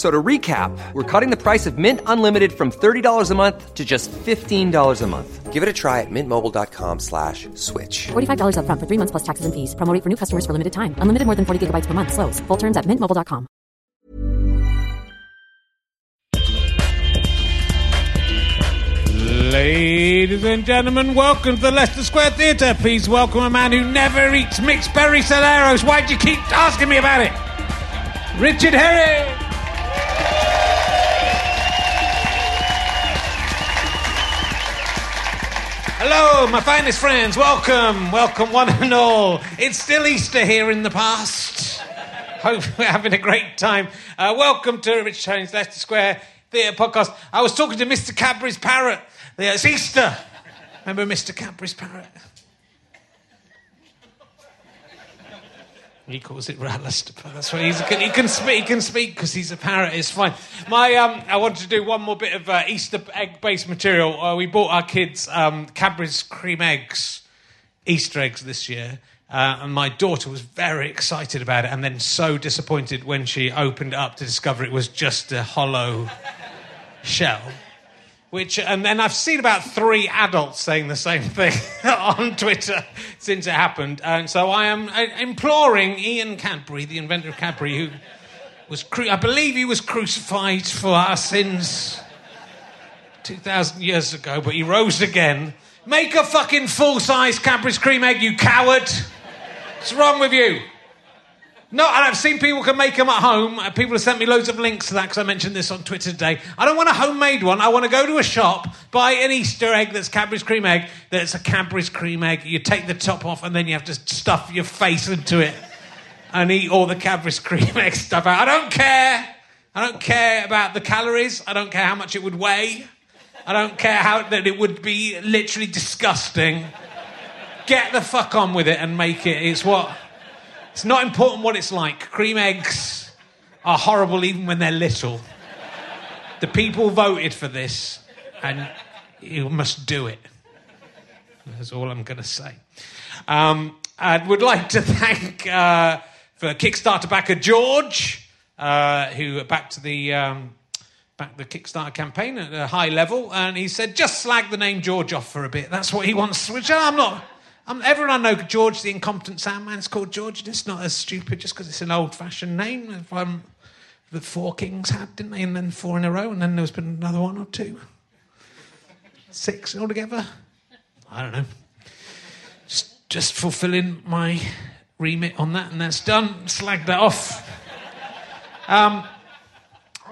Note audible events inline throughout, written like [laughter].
F- So to recap, we're cutting the price of Mint Unlimited from $30 a month to just $15 a month. Give it a try at mintmobile.com slash switch. $45 upfront for three months plus taxes and fees. Promo rate for new customers for limited time. Unlimited more than 40 gigabytes per month. Slows. Full terms at mintmobile.com. Ladies and gentlemen, welcome to the Leicester Square Theatre. Please welcome a man who never eats mixed berry Celeros. Why'd you keep asking me about it? Richard Herring! Hello, my finest friends. Welcome, welcome, one and all. It's still Easter here in the past. Hope we're having a great time. Uh, welcome to Richard Herring's Leicester Square Theatre podcast. I was talking to Mr. Cadbury's parrot. It's Easter. Remember Mr. Cadbury's parrot? He calls it Rattlester. That's what he's. He can speak. He can speak because he's a parrot. It's fine. My um, I wanted to do one more bit of uh, Easter egg-based material. Uh, we bought our kids um, Cadbury's cream eggs, Easter eggs this year, uh, and my daughter was very excited about it, and then so disappointed when she opened it up to discover it was just a hollow [laughs] shell. Which, and then I've seen about three adults saying the same thing [laughs] on Twitter since it happened. And so I am imploring Ian Cadbury, the inventor of Cadbury, who was, cru- I believe he was crucified for our sins 2,000 years ago, but he rose again. Make a fucking full size Cadbury's cream egg, you coward! What's wrong with you? No, and I've seen people can make them at home. Uh, People have sent me loads of links to that because I mentioned this on Twitter today. I don't want a homemade one. I want to go to a shop, buy an Easter egg that's Cadbury's cream egg, that's a Cadbury's cream egg. You take the top off and then you have to stuff your face into it and eat all the Cadbury's [laughs] cream egg stuff out. I don't care. I don't care about the calories. I don't care how much it would weigh. I don't care how that it would be literally disgusting. Get the fuck on with it and make it. It's what. It's not important what it's like. Cream eggs are horrible even when they're little. The people voted for this, and you must do it. That's all I'm going to say. Um, I would like to [laughs] thank uh, for Kickstarter backer George, uh, who backed the um, backed the Kickstarter campaign at a high level, and he said just slag the name George off for a bit. That's what he wants. Which I'm not. I'm, everyone I know George, the incompetent soundman's called George. And it's not as stupid just because it's an old-fashioned name. If the four kings had, didn't they? And then four in a row, and then there's been another one or two. Six altogether. I don't know. Just, just fulfilling my remit on that, and that's done. Slag that off. Um,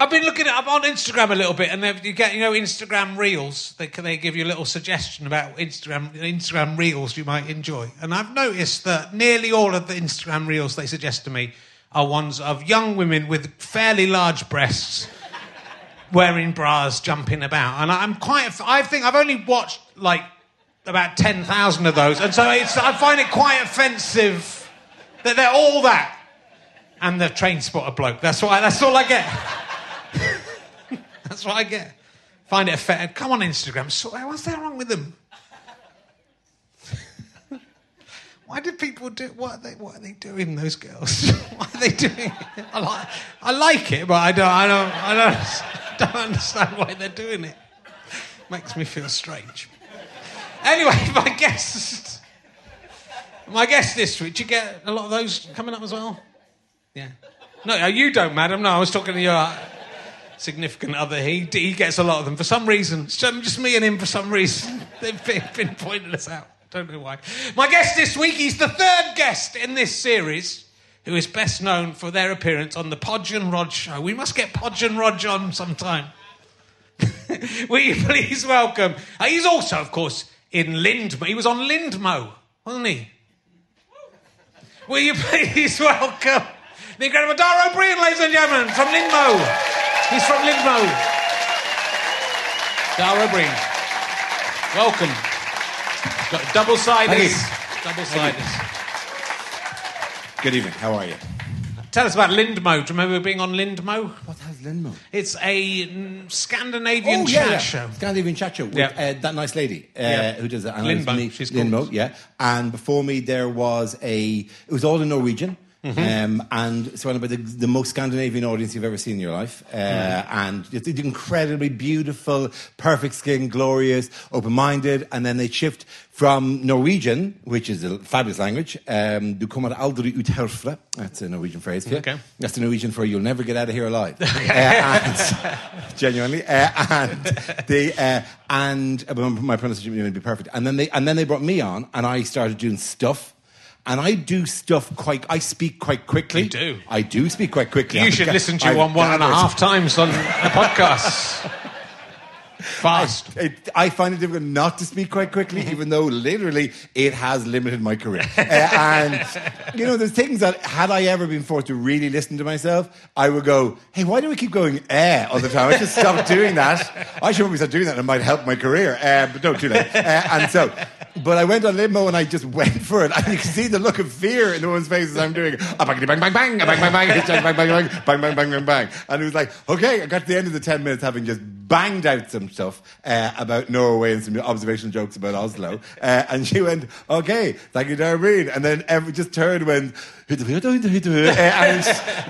I've been looking up on Instagram a little bit, and you get you know Instagram Reels. They can they give you a little suggestion about Instagram Instagram Reels you might enjoy, and I've noticed that nearly all of the Instagram Reels they suggest to me are ones of young women with fairly large breasts [laughs] wearing bras, jumping about, and I'm quite. I think I've only watched like about ten thousand of those, and so I find it quite offensive that they're all that. And the train spotter bloke. That's why. That's all I get. [laughs] [laughs] That's what I get. Find it offensive. Come on, Instagram. So, what's there wrong with them? [laughs] Why do people do? What are they? What are they doing? Those girls. [laughs] what are they doing? I like. I like it, but I don't. I don't. I don't, don't understand why they're doing it. Makes me feel strange. Anyway, my guest. My guest this week. Did you get a lot of those coming up as well? Yeah. No, you don't, madam. No, I was talking to your uh, significant other. He he gets a lot of them for some reason. It's just me and him for some reason. [laughs] They've been, been pointing us out. Don't know why. My guest this week, he's the third guest in this series who is best known for their appearance on the Podge and Rodge show. We must get Podge and Rodge on sometime. [laughs] Will you please welcome? Uh, he's also, of course, in Lindmo. He was on Lindmo, wasn't he? Will you [laughs] please welcome the incredible Dara Ó Briain, ladies and gentlemen, from Lindmo. He's from Lindmo. Dara Ó Briain. Welcome. Got double siders. Double siders. Good evening. How are you? Tell us about Lindmo. Do you remember being on Lindmo? What the hell's Lindmo? It's a mm, Scandinavian chat show. Scandinavian chat show with Yeah. uh, that nice lady uh, Yeah. who does it. And Lindmo, it was me- she's called. Lindmo, yeah. And before me, there was a. It was all in Norwegian. Mm-hmm. Um, and surrounded by the, the most Scandinavian audience you've ever seen in your life. Uh, Mm. And it's incredibly beautiful, perfect skin, glorious, open minded. And then they shift from Norwegian, which is a fabulous language, um, du kommer aldri ut herfra. That's a Norwegian phrase. Okay. That's the Norwegian for you'll never get out of here alive. [laughs] Uh, and, [laughs] genuinely. Uh, and they uh, and uh, my pronunciation would be perfect. And then they and then they brought me on, and I started doing stuff. And I do stuff quite. I speak quite quickly. You do? I do speak quite quickly. You I've should listen to you I've one one and a half times on a podcast. Fast. It, I find it difficult not to speak quite quickly, even though literally it has limited my career. Uh, and, you know, there's things that, had I ever been forced to really listen to myself, I would go, hey, why do we keep going eh all the time? I should stop doing that. I should probably stop doing that it might help my career. Uh, but no, too late. Uh, and so, but I went on limo and I just went for it. And you can see the look of fear in the woman's face as I'm doing it. A bang, bang, bang, bang, bang, bang, bang, bang, bang, bang, bang, bang, bang, bang, bang, bang. And it was like, okay, I got to the end of the 10 minutes having just banged out some stuff uh, about Norway and some observational jokes about Oslo. Uh, and she went, okay, thank you, Darlene. And then every, just turned when, uh, and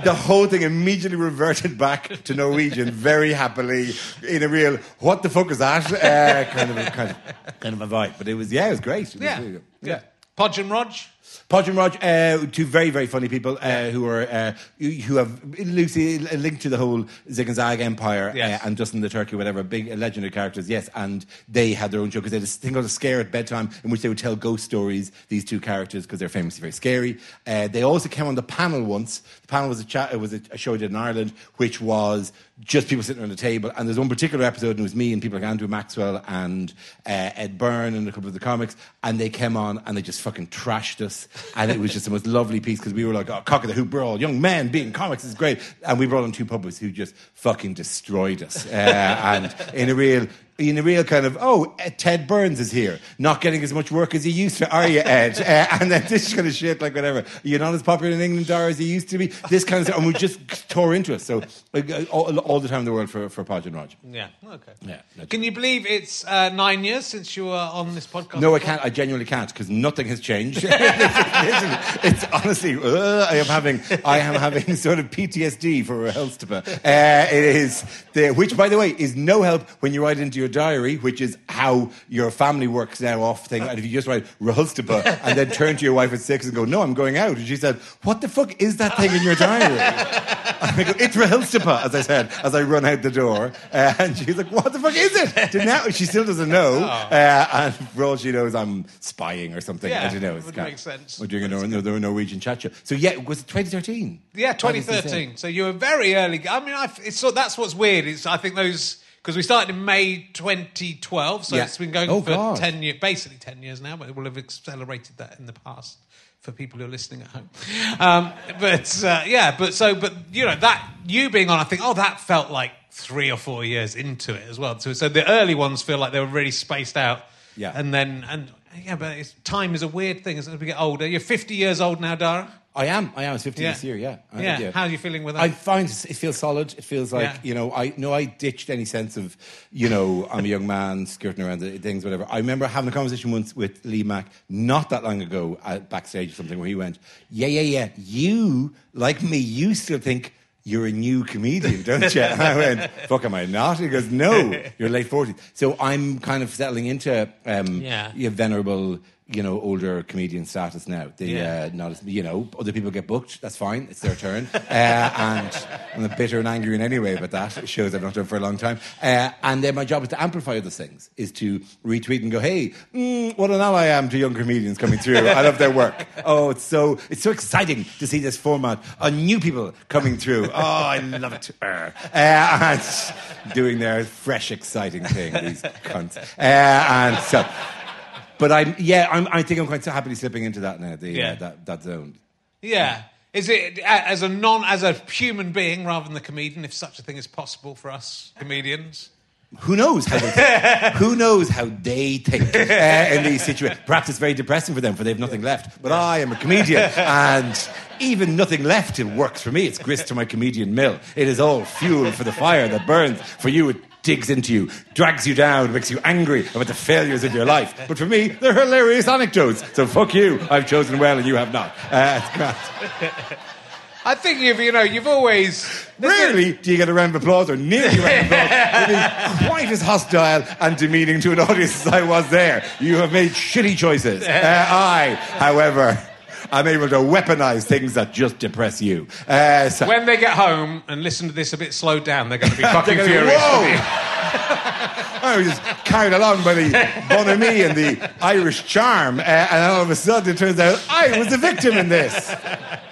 the whole thing immediately reverted back to Norwegian very happily in a real, what the fuck is that? Uh, kind, of a, kind, of, kind of a vibe. But it was, yeah, it was great. It was Yeah. really. Yeah. Podge and Rodge. Podge and Rodge, uh, two very, very funny people uh, who are uh, who have loosely linked to the whole Zig and Zag empire Yes. uh, and Dustin the Turkey, whatever, big uh, legendary characters, yes. And they had their own show because they had this thing called a scare at bedtime in which they would tell ghost stories, these two characters, because they're famously very scary. Uh, they also came on the panel once. The panel was a, chat, it was a, a show I did in Ireland, which was just people sitting around the table. And there's one particular episode, and it was me and people like Andrew Maxwell and uh, Ed Byrne and a couple of the comics, and they came on and they just fucking trashed us. And it was just the most [laughs] lovely piece because we were like, oh, cock of the hoop we're all young men being comics is great. And we brought on two publics who just fucking destroyed us. Uh, and in a real, in a real kind of, oh, Ted Burns is here, not getting as much work as he used to, are you, Ed? Uh, [laughs] and then this kind of shit, like whatever. You're not as popular in England, Dara, as you used to be. This kind of stuff. And we just tore into us. So like, uh, all, all the time in the world for, for Podge and Rodge. Yeah. Okay. Yeah, Can you believe it's uh, nine years since you were on this podcast? No, I can't. I genuinely can't because nothing has changed. [laughs] [laughs] Listen, it's honestly, uh, I am having, I am having sort of PTSD for RHLSTP. Uh, it is, the, which by the way is no help when you write into your diary, which is how your family works now off thing. And if you just write RHLSTP and then turn to your wife at six and go, no, I'm going out. And she said, what the fuck is that thing in your diary? I go, it's RHLSTP, as I said, as I run out the door. Uh, and she's like, what the fuck is it? To now, she still doesn't know. Uh, and for all she knows, I'm spying or something. Yeah, I don't know. It's would make sense. We're doing a Nor- Nor- Norwegian chat show. So yeah, was it 2013? Yeah, What did they say? 2013. So you were very early. I mean, I, it's so that's what's weird. Is I think those because we started in May 2012, so Yeah. it's been going Oh, for God. 10 years, basically 10 years now, but we'll have accelerated that in the past for people who are listening at home. Um, but uh, yeah, but so but you know that you being on, I think oh that felt like three or four years into it as well. So so the early ones feel like they were really spaced out. Yeah. and then and. Yeah, but it's, time is a weird thing as we get older. You're 50 years old now, Dara. I am. I am. It's 50 Yeah. this year. Yeah. I- Yeah. How are you feeling with that? I find it feels solid. It feels like Yeah. you know. I no. I ditched any sense of you know. I'm a young man skirting around the things, whatever. I remember having a conversation once with Lee Mack not that long ago at backstage or something where he went, "Yeah, yeah, yeah. You like me. You still think." You're a new comedian, don't you? And I went, fuck, am I not? He goes, no, you're late 40s. So I'm kind of settling into um, Yeah. your venerable, you know, older comedian status now. The, Yeah. uh, not as, you know, other people get booked. That's fine. It's their turn. [laughs] uh, and I'm a bitter and angry in any way about that. It shows I've not done for a long time. Uh, and then my job is to amplify those things, is to retweet and go, hey, mm, what an ally I am to young comedians coming through. I love their work. [laughs] Oh, it's so, it's so exciting to see this format on new people coming through. Oh, I love it. Uh, and doing their fresh, exciting thing, these cunts. Uh, and so, but I'm, yeah, I'm, I think I'm quite so happily slipping into that now, the, Yeah. uh, that, that zone. Yeah. Is it as a non as a human being rather than the comedian, if such a thing is possible for us comedians? Who knows how they? [laughs] Who knows how they think uh, in these situations? Perhaps it's very depressing for them, for they have nothing left. But I am a comedian, and even nothing left, it works for me. It's grist to my comedian mill. It is all fuel for the fire that burns. For you, it digs into you, drags you down, makes you angry about the failures of your life. But for me, they're hilarious anecdotes. So fuck you. I've chosen well, and you have not. Uh, it's grand. I think you've you know you've always Rarely do you get a round of applause or nearly a round of applause quite as hostile and demeaning to an audience as I was there. You have made shitty choices. Uh, I, however, am able to weaponize things that just depress you. Uh, so- when they get home and listen to this a bit slowed down, they're going to be [laughs] fucking They're gonna go, furious. Whoa! [laughs] I was just carried along by the [laughs] bonhomie and the Irish charm, uh, and all of a sudden it turns out I was the victim in this.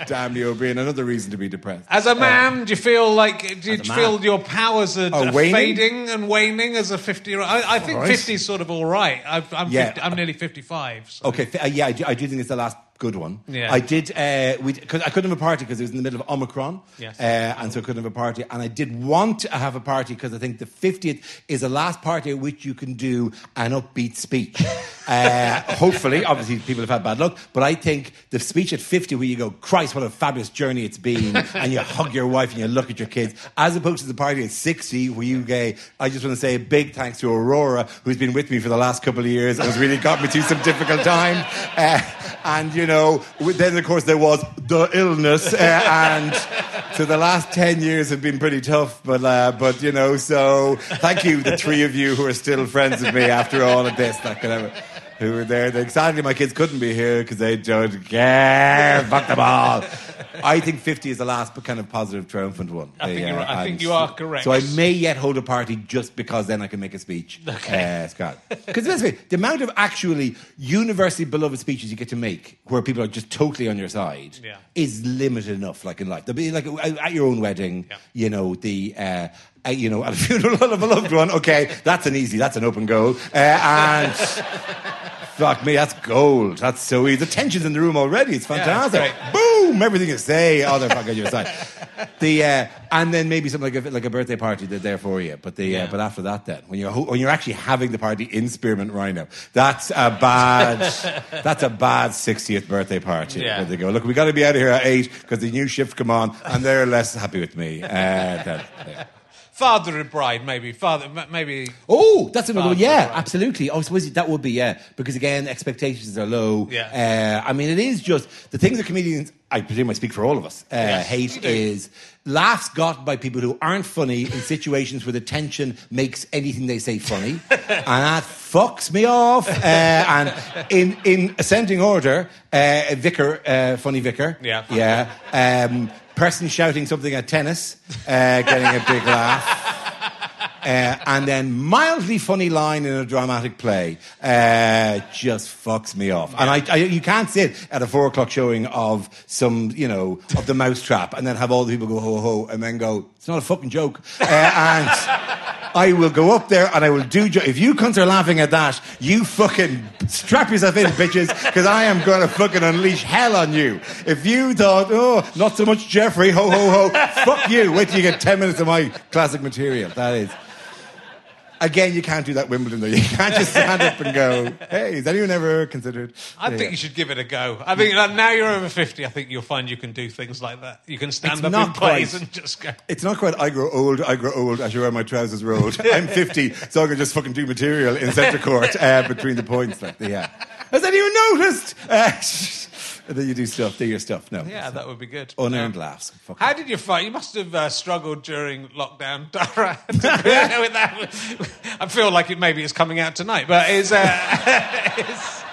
Damn you, being Another reason to be depressed. As a man, do you feel like do you As man. feel your powers are, Oh, are waning? fading and waning as a fifty-year-old? I, I think All right. fifty is sort of all right. I've, I'm Yeah. 50, I'm nearly fifty-five. So. Okay, uh, yeah, I do, I do think it's the last good one. Yeah. I did, uh, we, cause I couldn't have a party because it was in the middle of Omicron. Yes. Uh, and so I couldn't have a party. And I did want to have a party because I think the 50th is the last party at which you can do an upbeat speech. [laughs] uh, hopefully, obviously, people have had bad luck, but I think the speech at 50 where you go, Christ, what a fabulous journey it's been, [laughs] and you hug your wife and you look at your kids, as opposed to the party at 60 where you go, I just want to say a big thanks to Aurora, who's been with me for the last couple of years and has really got me through some difficult time. Uh, and, you know, then of course there was the illness, uh, and so the last 10 years have been pretty tough, but, uh, but, you know, so thank you, the three of you who are still friends with me after all of this, that kind of, who were there. They- Sadly, my kids couldn't be here because they don't care. Fuck them all. [laughs] I think 50 is the last but kind of positive, triumphant one. I think They, you're- uh, I think you are correct. So I may yet hold a party just because then I can make a speech. [laughs] Okay. Uh, Scott. Because it, the amount of actually universally beloved speeches you get to make where people are just totally on your side Yeah. is limited enough, like in life. There'll be like at at your own wedding, Yeah. you know, the. Uh, uh, you know, at a [laughs] funeral of a loved one, okay, that's an easy, that's an open goal. Uh, and [laughs] fuck me, that's gold. That's so easy. The tension's in the room already. It's fantastic. it's Boom, everything you say, oh, they're fucking on your side. The uh, and then maybe something like a, like a birthday party they're there for you. But the Yeah. uh, but after that, then when you're when you're actually having the party in Spearmint Rhino, that's a bad [laughs] that's a bad 60th birthday party. Yeah. Where they go, look, we got to be out of here at eight because the new shift come on, and they're less happy with me. Uh, then, yeah. Father of Bride, maybe. Father, maybe. Oh, that's another one. Yeah, absolutely. Oh, I suppose that would be yeah, because again, expectations are low. Yeah. Uh, I mean, it is just the thing that comedians. I presume I speak for all of us. Uh, Yes, hate is laughs got by people who aren't funny in situations where the tension makes anything they say funny, [laughs] and that fucks me off. Uh, and in in ascending order, uh, vicar, uh, funny vicar. Yeah. yeah. Um, person shouting something at tennis, uh, getting a big laugh. [laughs] Uh, and then mildly funny line in a dramatic play uh, just fucks me off. And I, I, you can't sit at a four o'clock showing of some, you know, of the Mousetrap, and then have all the people go ho ho, and then go, it's not a fucking joke. Uh, and I will go up there and I will do. Jo- if you cunts are laughing at that, you fucking strap yourself in, bitches, because I am going to fucking unleash hell on you. If you thought, oh, not so much Jeffrey, ho ho ho, fuck you. Wait till you get ten minutes of my classic material. That is. Again, you can't do that Wimbledon though. [laughs] You can't just stand up and go, "Hey, has anyone ever considered?" I Yeah. think you should give it a go. I think like, now you're over 50, I think you'll find you can do things like that. You can stand It's up in quite. and just go. It's not quite I grow old, I grow old, I should wear my trousers rolled. I'm [laughs] 50, so I can just fucking do material in centre court uh, between the points. Like, yeah. Has anyone noticed? Uh, [laughs] then you do stuff, do your stuff. No. Yeah, that would be good. Unearned Um, laughs. Fuck How did you fight? You must have uh, struggled during lockdown, [laughs] Dara. [laughs] [laughs] that. I feel like it maybe it's coming out tonight, but is uh,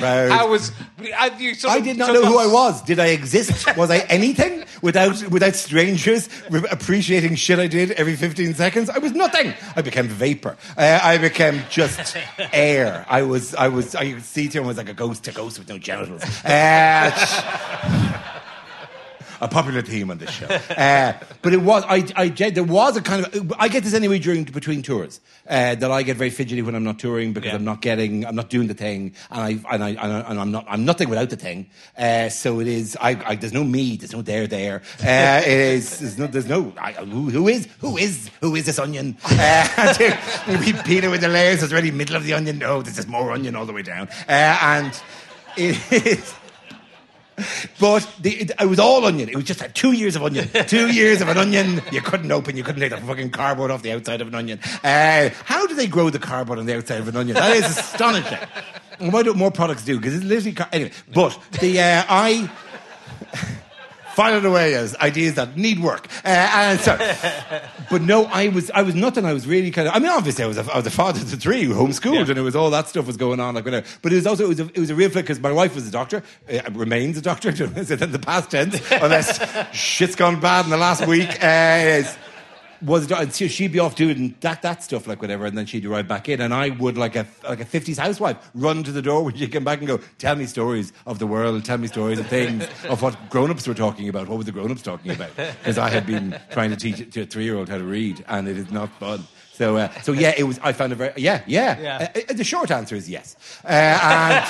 how was? I, you sort I did not know who I was. Did I exist? Was I anything without without strangers re- appreciating shit I did every 15 seconds? I was nothing. I became vapor. Uh, I became just air. I was I was I could see through him was like a ghost, a ghost with no genitals. Uh, a popular theme on this show. Uh, but it was, I, I, there was a kind of, I get this anyway during, between tours, uh, that I get very fidgety when I'm not touring because Yeah. I'm not getting, I'm not doing the thing, and I, and I, and, I, I'm not, I'm nothing without the thing. Uh, so it is, I, I, there's no me, there's no there there. Uh, it is, there's no, there's no, I, who, who is, who is, who is this onion? Uh, [laughs] we peel it with the layers, it's already middle of the onion. No, there's just more onion all the way down. Uh, and it is, but the, it, it was all onion. It was just like two years of onion. [laughs] Two years of an onion you couldn't open. You couldn't take the fucking cardboard off the outside of an onion. Uh, how do they grow the cardboard on the outside of an onion? That is astonishing. And [laughs] why don't more products do? Because it's literally... Car- anyway, but the uh, I... File it away as ideas that need work. Uh, and so, [laughs] but no, I was I was nothing. I was really kind of. I mean, obviously, I was a, I was a father to three, who homeschooled, Yeah. and it was all that stuff was going on. Like whatever. But it was also it was a, it was a real flick because my wife was a doctor, uh, remains a doctor. [laughs] In the past tense? Unless [laughs] shit's gone bad in the last week. Uh, was and she- she'd be off doing that that stuff like whatever, and then she'd arrive back in, and I would like a like a fifties housewife run to the door when she came back and go, "Tell me stories of the world, tell me stories of things of what grown ups were talking about. What were the grown ups talking about?" Because I had been trying to teach to a three year old how to read, and it is not fun. So, uh, so yeah, it was. I found it very. Yeah, yeah. Yeah. Uh, uh, the short answer is yes. Uh, and I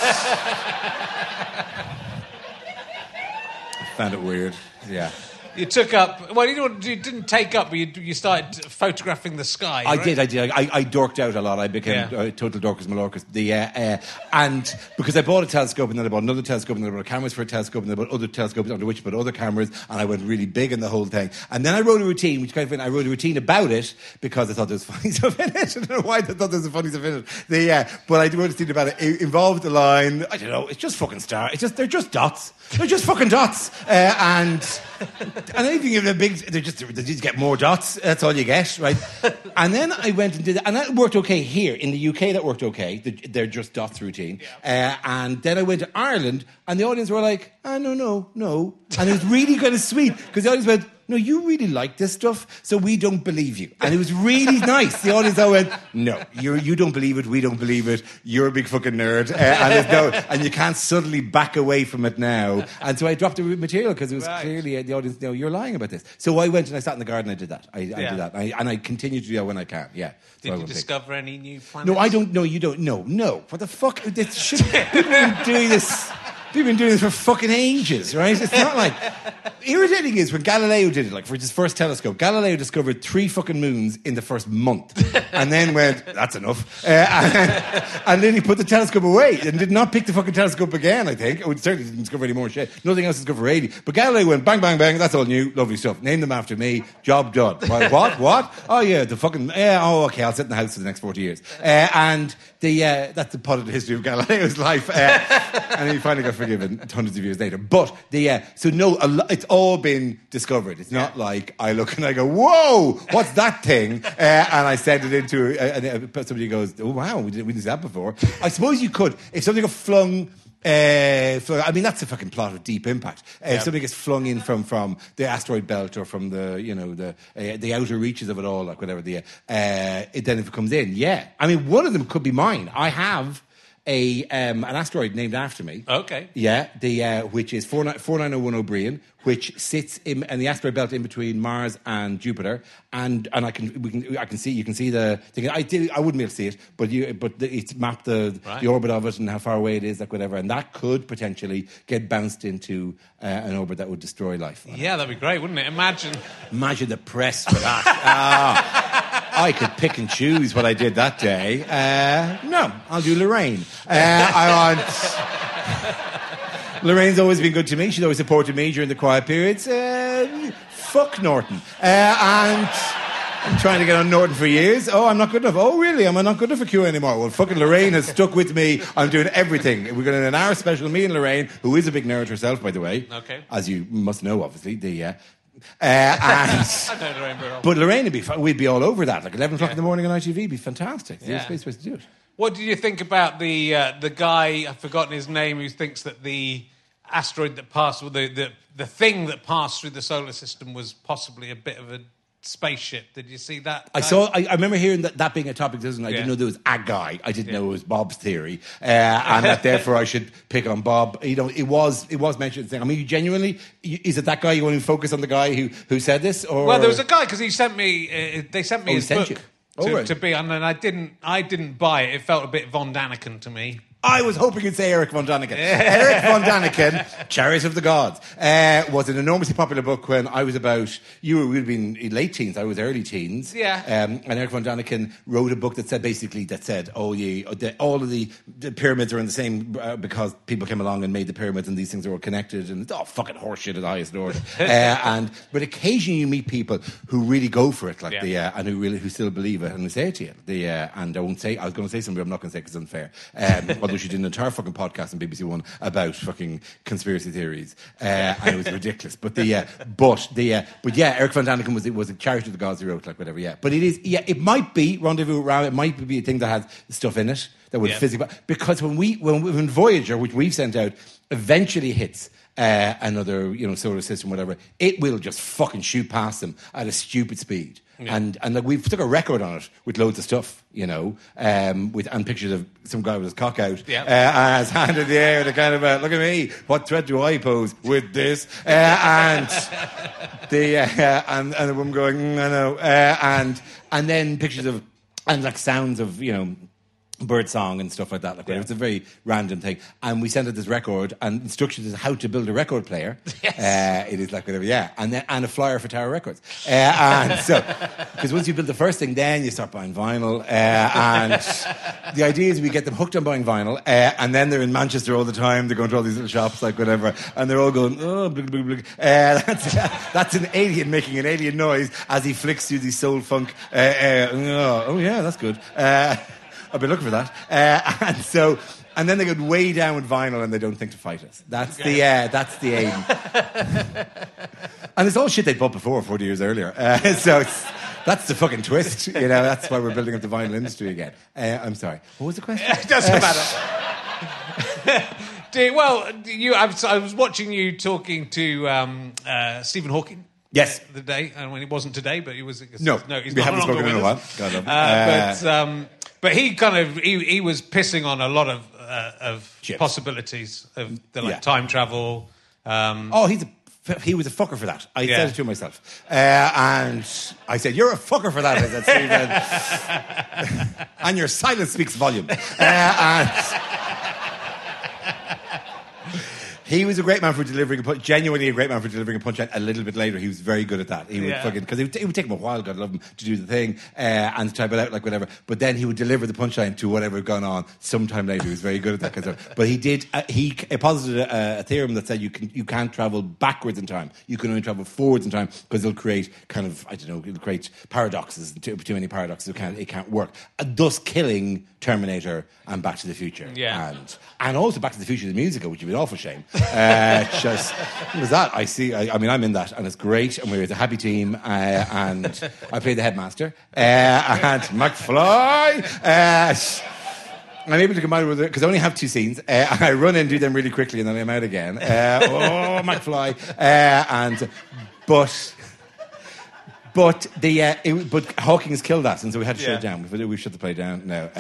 [laughs] found it weird. Yeah. You took up. Well, you, didn't- you didn't take up, but you, you started photographing the sky. I right? did, I did. I, I dorked out a lot. I became Yeah. uh, total dorcas malorcas. The uh, uh, and because I bought a telescope and then I bought another telescope and then I bought cameras for a telescope and then I bought other telescopes under which I put other cameras and I went really big in the whole thing. And then I wrote a routine, which kind of I wrote a routine about it because I thought there was [laughs] funny stuff in it. I don't know why I thought there was funny stuff in it. The uh, but I wrote a routine about it. It involved a line. I don't know. It's just fucking star. It's just they're just dots. They're just fucking dots. Uh, and and then if you give them a big, they just they just get more dots. That's all you get, right? [laughs] and then I went and did that, and that worked okay here in the UK. That worked okay. The, they're just dots routine. Uh, and then I went to Ireland, and the audience were like, "Ah, no, no, no," and it was really kind of sweet because the audience went. No, you really like this stuff, so we don't believe you. And it was really [laughs] nice. The audience all went, "No, you you don't believe it. We don't believe it. You're a big fucking nerd, uh, and no, and you can't suddenly back away from it now." And so I dropped the material because it was Right. clearly uh, the audience. No, you're lying about this. So I went and I sat in the garden. I did that. I, I Yeah. did that, I, and I continue to do that when I can. Yeah. So Did you won't pick. discover any new planets? No, I don't. No, you don't. No, no. What the fuck? This people [laughs] have doing this. Have been doing this for fucking ages, right? It's not like [laughs] irritating is when Galileo did it, like for his first telescope, Galileo discovered three fucking moons in the first month and then went, that's enough. Uh, and, [laughs] and then he put the telescope away and did not pick the fucking telescope again, I think. It certainly didn't discover any more shit. Nothing else is discovered for 80. But Galileo went bang, bang, bang, that's all new, lovely stuff. Name them after me, job done. What? What? Oh, yeah, the fucking, yeah, oh, okay, I'll sit in the house for the next 40 years. Uh, and the, uh, that's a part of the history of Galileo's [laughs] life. Uh, [laughs] and he finally got forgiven hundreds of years later. But the, uh, so no, a lo- it's all been discovered. It's not like I look and I go, whoa, what's that thing? Uh, and I send it into, uh, and uh, somebody goes, oh, wow, we didn't, we didn't see that before. I suppose you could, if something got flung uh, flung- I mean, that's the fucking plot of Deep Impact. Uh, If somebody gets flung in from, from the asteroid belt or from the you know the uh, the outer reaches of it all, like whatever the uh, it, then if it comes in, yeah. I mean, one of them could be mine. I have a um, an asteroid named after me. Okay. Yeah, the uh, which is 49- 4901 Ó Briain, which sits in, in the asteroid belt in between Mars and Jupiter, and and I can we can I can see you can see the thing. I did I wouldn't be able to see it, but you but the, it's mapped the Right. the orbit of it and how far away it is, like whatever, and that could potentially get bounced into uh, an orbit that would destroy life. Yeah, that'd be great, wouldn't it? Imagine. Imagine the press for that. [laughs] Ah, I could pick and choose what I did that day. Uh, no, I'll do Lorraine. Uh, [laughs] I want. Lorraine's always been good to me. She's always supported me during the quiet periods. Uh, fuck Norton. Uh, and I'm trying to get on Norton for years. Oh, I'm not good enough. Oh, really? Am I not good enough for Q anymore? Well, fucking Lorraine has stuck with me. I'm doing everything. We're going to an hour special, me and Lorraine, who is a big nerd herself, by the way. Okay. As you must know, obviously. The, uh, uh, [laughs] and, I know Lorraine but Lorraine would be, fun. we'd be all over that. Like 11 o'clock in the morning on ITV, be fantastic. It's Yeah. the space way to do it. What did you think about the uh, the guy? I've forgotten his name. Who thinks that the asteroid that passed, the, the the thing that passed through the solar system, was possibly a bit of a spaceship? Did you see that? I saw. I, I remember hearing that, that being a topic. Doesn't I Yeah. didn't know there was a guy. I didn't know it was Bob's theory, uh, and that therefore I should pick on Bob. You know, it was it was mentioned. I mean, you genuinely is it that guy? You want to focus on the guy who who said this? Or Well, there was a guy because he sent me. Uh, they sent me Oh, his sent book? Oh, to, right. to be on, and I didn't. I didn't buy it. It felt a bit Von Daniken to me. I was hoping you'd say Eric von Daniken. [laughs] Eric von Daniken, Chariot of the Gods, uh, was an enormously popular book when I was about, you were, we'd have been in late teens, I was early teens. Yeah. Um, and Eric von Daniken wrote a book that said basically, that said, oh, yeah, the, all of the, the pyramids are in the same, uh, because people came along and made the pyramids and these things are all connected and it's all fucking horseshit at the highest order. [laughs] uh, and, but occasionally you meet people who really go for it, like Yeah. the, uh, and who really, who still believe it and they say it to you. The, uh, and I won't say, I was going to say something, but I'm not going to say because it's unfair. Um, [laughs] she did an entire fucking podcast on BBC One about fucking conspiracy theories, uh, and it was ridiculous. But the, uh, but the, uh, but yeah, Eric Van Daniken was, it was a charity of the gods he wrote, like whatever, yeah. But it is, yeah, it might be Rendezvous Rao, it might be a thing that has stuff in it that would Yeah. physically, because when we, when, when Voyager, which we've sent out, eventually hits, uh, another, you know, solar system, whatever, it will just fucking shoot past them at a stupid speed. And and like we've took a record on it with loads of stuff, you know, um, with and pictures of some guy with his cock out, Yeah. uh, and his hand in the air, the kind of uh, look at me, what threat do I pose with this? Uh, and the uh, and and the woman going, mm, I know, uh, and and then pictures of and like sounds of you know bird song and stuff like that. Like Yeah. it's a very random thing. And we sent it this record and instructions as how to build a record player. [laughs] Yes. Uh, it is like whatever, yeah. And then and a flyer for Tower Records. Uh, and [laughs] so because once you build the first thing, then you start buying vinyl. Uh, and the idea is we get them hooked on buying vinyl, uh, and then they're in Manchester all the time. They're going to all these little shops, like whatever, and they're all going, oh, blah, blah, blah. Uh, that's, [laughs] that's an alien making an alien noise as he flicks through the soul funk. Uh, uh, oh, oh, yeah, that's good. Uh, I've been looking for that. Uh, [laughs] and so, and then they go way down with vinyl and they don't think to fight us. That's the, uh, that's the aim. and it's all shit they'd bought before, 40 years earlier. Uh, [laughs] so it's, that's the fucking twist. You know, that's why we're building up the vinyl industry again. Uh, I'm sorry. What was the question? It [laughs] doesn't matter. Do- well, you. I was, I was watching you talking to um, uh, Stephen Hawking. Yes. the day, and when it wasn't today, but he was. No, no, he's we not haven't spoken in a while. God. Uh, Uh, but um, but he kind of he, he was pissing on a lot of uh, of Chips. possibilities of the like Yeah. time travel. Um, Oh, he's a, he was a fucker for that. I Yeah. said it to myself. Uh, and I said, You're a fucker for that. I said, Stephen. [laughs] and your silence speaks volume. Uh, and He was a great man for delivering a punch, genuinely a great man for delivering a punchline. A little bit later, he was very good at that. He would Yeah. fucking because it, would- it would take him a while. God love him to do the thing uh, and to type it out like whatever. But then he would deliver the punchline to whatever had gone on. Sometime later, he was very good at that kind of stuff. But he did. Uh, he posited a, a theorem that said you can you can't travel backwards in time. You can only travel forwards in time because it'll create kind of I don't know. It'll create paradoxes. Too, too many paradoxes. It can't. It can't work. Uh, thus, killing Terminator and Back to the Future. Yeah. And and also Back to the Future the musical, which would be an awful shame. Uh, just what was that? I see. I, I mean, I'm in that, and it's great, and we're a happy team. Uh, and I play the headmaster uh, and McFly. Uh, I'm able to come out with it because I only have two scenes. Uh, I run in, do them really quickly, and then I'm out again. Uh, oh, McFly! Uh, and but but the uh, it, but Hawkins killed us, and so we had to shut it down. We, we shut the play down now. Uh,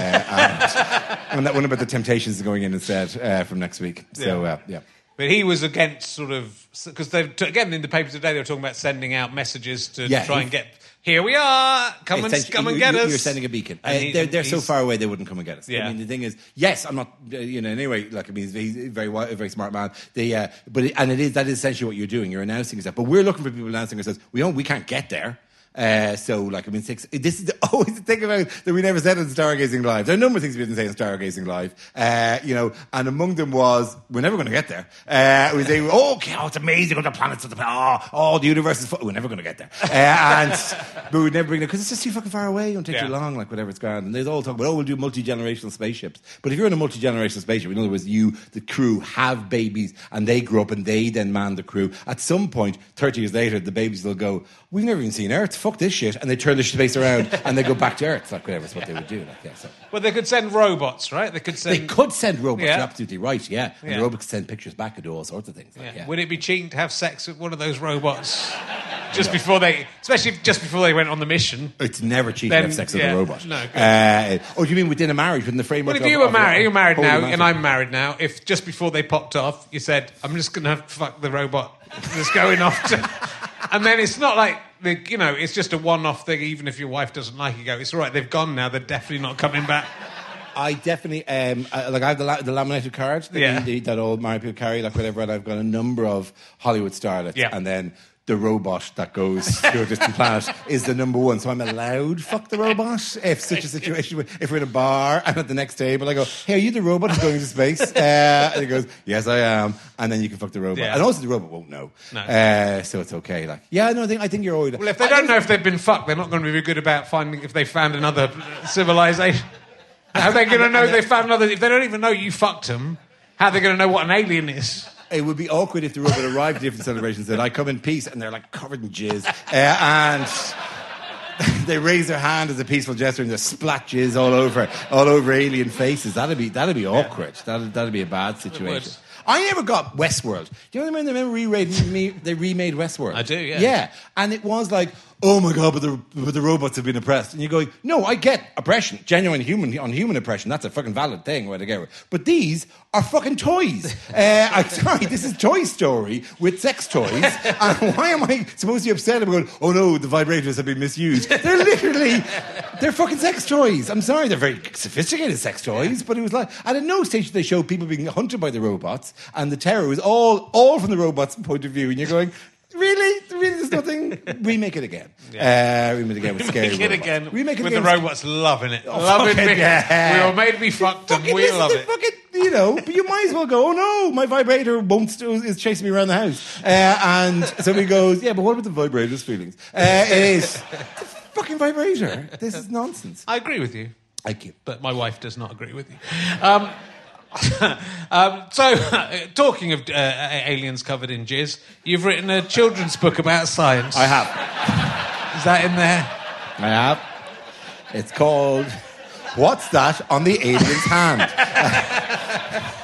and, and that one about the Temptations is going in instead uh, from next week. So Yeah. uh, yeah. But he was against sort of because they again in the paper today they were talking about sending out messages to Yeah, try and get here we are come and come and get you- us. You're sending a beacon. And Uh, he- they're they're so far away they wouldn't come and get us. Yeah. I mean, the thing is, yes, I'm not, uh, you know, anyway. Like I mean, he's, a very a very smart man. The uh, but it, and it is that is essentially what you're doing. You're announcing yourself. But we're looking for people announcing ourselves. We don't. We can't get there. Uh, so, like, I mean, six, this is [laughs] always the thing about that we never said on Stargazing Live. There are a number of things we didn't say on Stargazing Live, uh, you know, and among them was, we're never going to get there. Uh, we say, oh, okay, oh, it's amazing, all the planets, of the, oh, oh, the universe is, fu-. we're never going to get there. Uh, and, [laughs] but we'd never bring it, because it's just too fucking far away, it won't take Yeah. too long, like, whatever, it's grand. And they all talk about, oh, we'll do multi-generational spaceships. But if you're in a multi-generational spaceship, in other words, you, the crew, have babies, and they grow up, and they then man the crew, at some point, 30 years later, the babies will go, we've never even seen Earth, fuck this shit, and they turn the space around, and they go back to Earth, like, whatever, it's what they would do, like, yeah, so. Well, they could send robots, right? They could send. They could send robots. Yeah. You're absolutely right. Yeah, and Yeah. the robots send pictures back and do all sorts of things. Like, Yeah. Would it be cheating to have sex with one of those robots [laughs] just before they, especially just before they went on the mission? It's never cheating Then, to have sex with a robot. no. Uh, oh, do you mean within a marriage, within the framework? Well, if of- you were of- married, you're married now, and I'm married now. If just before they popped off, you said, "I'm just going to fuck the robot that's going [laughs] off," to... and then it's not like the, you know, it's just a one-off thing. Even if your wife doesn't like it, you go, "It's all right. They've gone now. They're definitely not coming back." [laughs] I definitely um, I, like I have the, la- the laminated cards that, Yeah. that all married people carry, like whatever. And I've got a number of Hollywood starlets, Yeah. and then the robot that goes [laughs] to a distant planet is the number one. So I'm allowed fuck the robot if such a situation. If we're in a bar and at the next table, I go, "Hey, are you the robot who's going to space?" [laughs] Uh, and he goes, "Yes, I am." And then you can fuck the robot, Yeah. and also the robot won't know. No. Uh, so it's okay. Like, yeah, no, I think I think you're always. Well, if they don't know if they've been fucked, they're not going to be very good about finding if they found another civilization. How are they going to know [laughs] they found another? If they don't even know you fucked them, how are they going to know what an alien is? It would be awkward if the robot arrived at different celebrations and I come in peace, and they're like covered in jizz. Uh, and [laughs] they raise their hand as a peaceful gesture and just splat jizz all over, all over alien faces. That'd be, that'd be awkward. That'd, that'd be a bad situation. I never got Westworld. Do you know when they remade, they remade Westworld? I do, yeah. Yeah. And it was like, oh my God, but the, but the robots have been oppressed. And you're going, no, I get oppression, genuine human, on human oppression. That's a fucking valid thing, where to whatever. But these are fucking toys. [laughs] uh, I'm sorry, this is Toy Story with sex toys. [laughs] and why am I supposed to be upset about going, oh no, the vibrators have been misused? They're literally, they're fucking sex toys. I'm sorry, they're very sophisticated sex toys, but it was like, and at no stage did they show people being hunted by the robots, and the terror was all, all from the robots' point of view. And you're going, Really? Really? There's nothing. [laughs] Remake it again. Uh, remake it again with [laughs] scary Make it robots. again Remake it with again the robots loving it, Oh, loving it. yeah. We were made to be fucked, and we love it. Fucking, you know, but you might as well go. Oh no, my vibrator won't st- is chasing me around the house. Uh, and somebody goes, yeah, but what about the vibrator's feelings? Uh, it is fucking vibrator. This is nonsense. I agree with you, Thank you. but my wife does not agree with you. Um, [laughs] um, so, [laughs] talking of uh, aliens covered in jizz, you've written a children's book about science. I have. Is that in there? I have. It's called "What's That on the Alien's Hand." [laughs]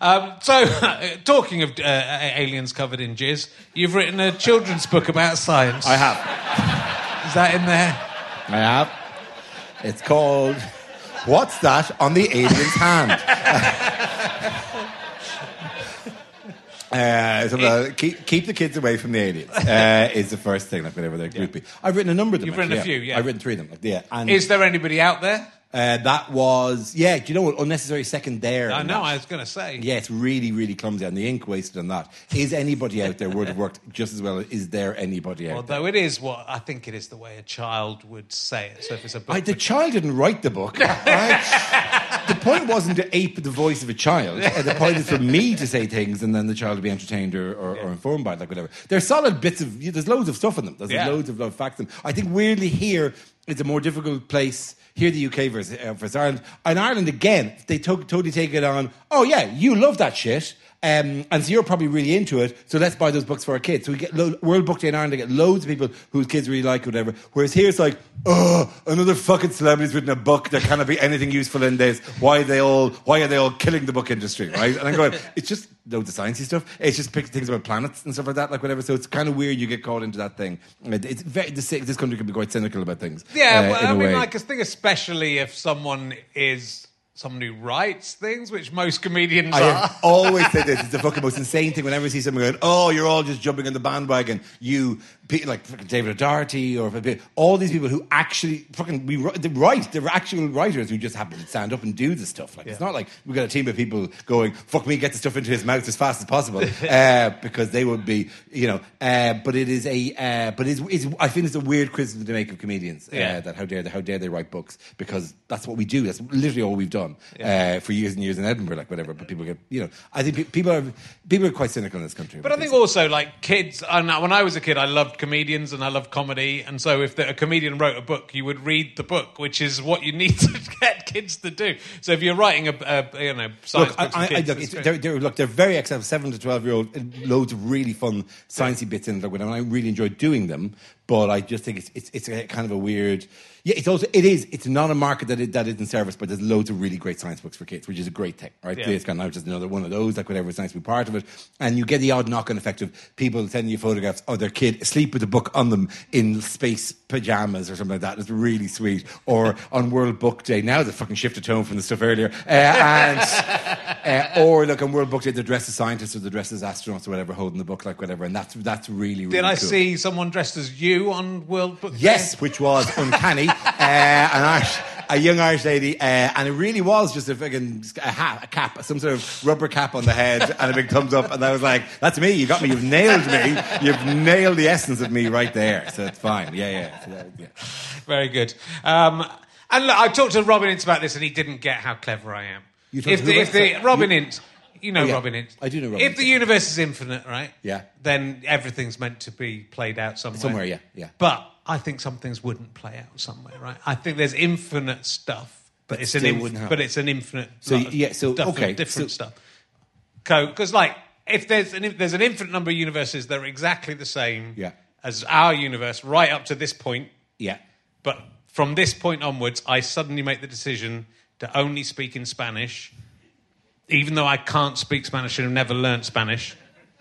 Um, so, [laughs] talking of uh, aliens covered in jizz, you've written a children's book about science. I have. Is that in there? I have. It's called What's That on the Alien's Hand? [laughs] Uh, so the- keep, keep the kids away from the aliens uh, is the first thing, like whatever they're groupie. I've written a number of them. You've written actually, a few, yeah. I've written three of them. Like, yeah, and Is there anybody out there? Uh, that was yeah. Do you know what unnecessary second there? I know, that? I was going to say. Yeah, it's really, really clumsy, and the ink wasted on that. Is anybody out there would have worked just as well? Is there anybody out there? Although it is what I think it is the way a child would say it. So if it's a book, I, the child didn't write the book. [laughs] right? the point wasn't to ape the voice of a child. [laughs] The point is for me to say things, and then the child to be entertained or, or, or informed by it, like whatever. There's solid bits of. There's loads of stuff in them. There's Yeah. loads of, of facts in them. I think weirdly here it's a more difficult place. Here, the UK versus, uh, versus Ireland. In Ireland, again, they to- totally take it on. Oh yeah, you love that shit. Um, and so you're probably really into it, so let's buy those books for our kids. So we get lo- World Book Day in Ireland, they get loads of people whose kids really like whatever. Whereas here it's like, oh, another fucking celebrity's written a book. There cannot be anything useful in this. Why are they all? Why are they all killing the book industry? Right? And I'm going, [laughs] it's just loads of sciencey stuff. It's just things about planets and stuff like that, like whatever. So it's kind of weird you get caught into that thing. It's very this, country can be quite cynical about things. yeah, uh, well, I mean, way. like I think especially if someone is someone who writes things, which most comedians I are. always say this. It's the fucking most insane thing whenever I see someone going, oh, you're all just jumping on the bandwagon. You, like fucking David O'Doherty or all these people who actually fucking we they write. They're actual writers who just happen to stand up and do the stuff. Like it's not like we've got a team of people going, fuck me, get the stuff into his mouth as fast as possible [laughs] uh, because they would be, you know. Uh, but it is a, uh, but it's, it's, I think it's a weird criticism to make of comedians uh, Yeah. that how dare they, how dare they write books because that's what we do. That's literally all we've done uh, for years and years in Edinburgh, like whatever. But people get, you know, I think pe- people are people are quite cynical in this country. But I think also like kids. And when I was a kid, I loved comedians and I loved comedy. And so if the, a comedian wrote a book, you would read the book, which is what you [laughs] need to get kids to do. So if you're writing a, a you know science Look, I, for I, look, it's it's, great. they're, they're, look, they're very accessible. Seven to twelve year old, loads of really fun sciencey bits in there. And I really enjoy doing them. But I just think it's it's, it's a kind of a weird. Yeah, it's also it is. It's not a market that it, that isn't serviced, but there's loads of really great science books for kids, which is a great thing, right? Yeah. It's kind of just another one of those, like whatever. It's nice to be part of it, and you get the odd knock-on effect of people sending you photographs of their kid asleep with a book on them in space pajamas or something like that. It's really sweet. Or [laughs] on World Book Day, now they fucking shifted tone from the stuff earlier, uh, and [laughs] uh, or look on World Book Day, they're dressed as scientists or they're dressed as astronauts or whatever, holding the book like whatever, and that's that's really really. Did I cool. see someone dressed as you on World Book? Day? Yes, which was uncanny. [laughs] uh, an Irish, a young Irish lady, uh, and it really was just a fucking a hat, a cap, some sort of rubber cap on the head, and a big thumbs up. And I was like, "That's me. You got me. You've nailed me. You've nailed the essence of me right there." So it's fine. Yeah, yeah. So that- yeah. Very good. Um, and look, I talked to Robin Ince about this, and he didn't get how clever I am. You if the, if the Robin you- Ince, you know Oh, yeah. Robin Ince. I do know Robin If the universe is infinite, right? Yeah. Then everything's meant to be played out somewhere. Somewhere, yeah, yeah. But I think some things wouldn't play out somewhere, right? I think there's infinite stuff, but That it's an inf- but it's an infinite. So, yeah, so, stuff okay, different so- stuff. Because like if there's an if there's an infinite number of universes that are exactly the same Yeah. as our universe right up to this point, Yeah. but from this point onwards, I suddenly make the decision to only speak in Spanish, even though I can't speak Spanish and have never learnt Spanish.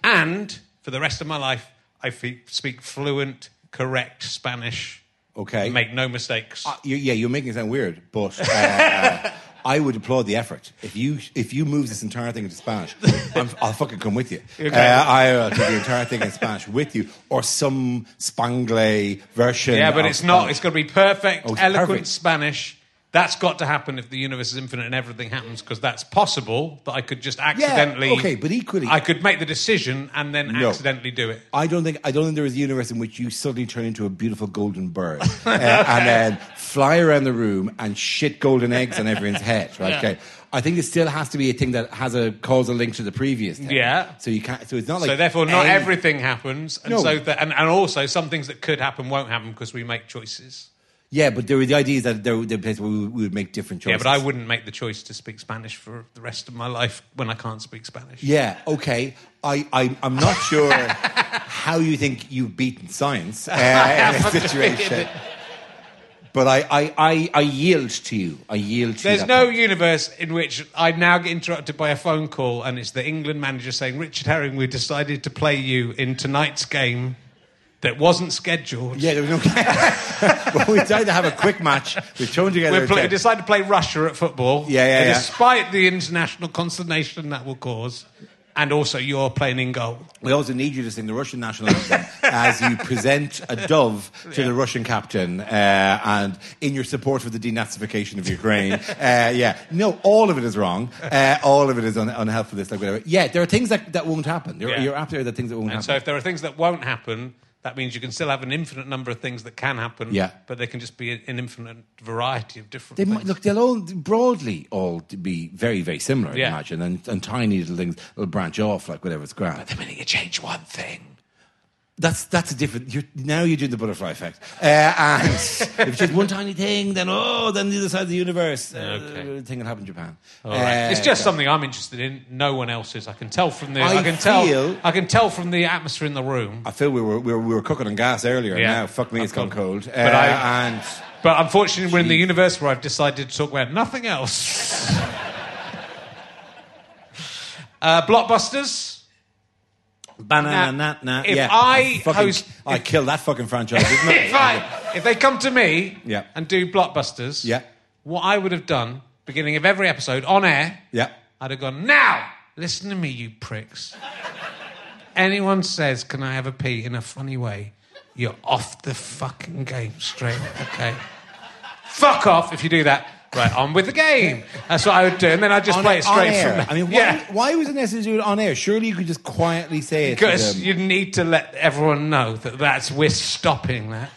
And for the rest of my life, I speak fluent, correct Spanish. Okay. Make no mistakes. Uh, you, yeah, you're making it sound weird, but uh, [laughs] I would applaud the effort. If you if you move this entire thing into Spanish, I'm, I'll fucking come with you. [laughs] Okay. Uh, I'll do the entire thing in Spanish with you, or some Spangle version. yeah, but it's not. It's got to be perfect, Oh, eloquent perfect. Spanish That's got to happen if the universe is infinite and everything happens, because that's possible that I could just accidentally. okay, but equally- I could make the decision and then No. accidentally do it. I don't think I don't think there is a universe in which you suddenly turn into a beautiful golden bird [laughs] uh, and then fly around the room and shit golden eggs on everyone's head. Right? Okay. I think it still has to be a thing that has a causal link to the previous thing. Yeah. So you can't. So it's not like. so therefore, not any- everything happens, and No. so that, and, and also some things that could happen won't happen because we make choices. Yeah, but there were the ideas that there were the place where we, would make different choices. Yeah, but I wouldn't make the choice to speak Spanish for the rest of my life when I can't speak Spanish. Yeah. Okay. I, I I'm not sure [laughs] how you think you've beaten science uh, [laughs] in this situation. But I, I, I, I yield to you. I yield to There's that no point. universe in which I now get interrupted by a phone call and it's the England manager saying, Richard Herring, we decided to play you in tonight's game that wasn't scheduled. Yeah, there was no. [laughs] but we decided to have a quick match. We've thrown together. We play, decided to play Russia at football. Yeah, yeah, yeah. Despite the international consternation that will cause, and also you're playing in goal. We also need you to sing the Russian national anthem [laughs] as you present a dove to the Russian captain, uh, and in your support for the denazification of Ukraine. [laughs] Uh, yeah, no, all of it is wrong. Uh, all of it is un- unhelpful. This, like whatever. Yeah, there are things that, that won't happen. There, Yeah. You're absolutely there are things that won't And happen. so if there are things that won't happen, that means you can still have an infinite number of things that can happen. Yeah. But they can just be an infinite variety of different They things. might, look, they'll all broadly all be very, very similar, I Yeah. imagine, and, and tiny little things will branch off like whatever it's grand. the minute you change one thing. That's that's a different. You're, now you're doing the butterfly effect, uh, and [laughs] if it's just one tiny thing, then oh, then the other side of the universe, uh, Okay. thing will happen in Japan. Right. Uh, it's just something I'm interested in. No one else is. I can tell from the. I, I can tell. I can tell from the atmosphere in the room. I feel we were we were, we were cooking on gas earlier. Yeah. Now, fuck me, it's gone cold. Uh, But I- and But unfortunately, we're in the universe where I've decided to talk about nothing else. [laughs] uh, blockbusters. Banana, Now, nat, nat. if yeah, I fucking, host- I if- killed that fucking franchise. [laughs] If I, if they come to me Yeah. and do blockbusters, Yeah. what I would have done, beginning of every episode on air, yeah. I'd have gone, now, listen to me, you pricks. Anyone says, can I have a pee in a funny way, you're off the fucking game straight, okay? Fuck off if you do that. Right, on with the game. That's what I would do. And then I'd just On- play it straight air. from there. I mean, why, yeah. why was it necessary to do it on air? Surely you could just quietly say it. Because you need to let everyone know that that's we're stopping that.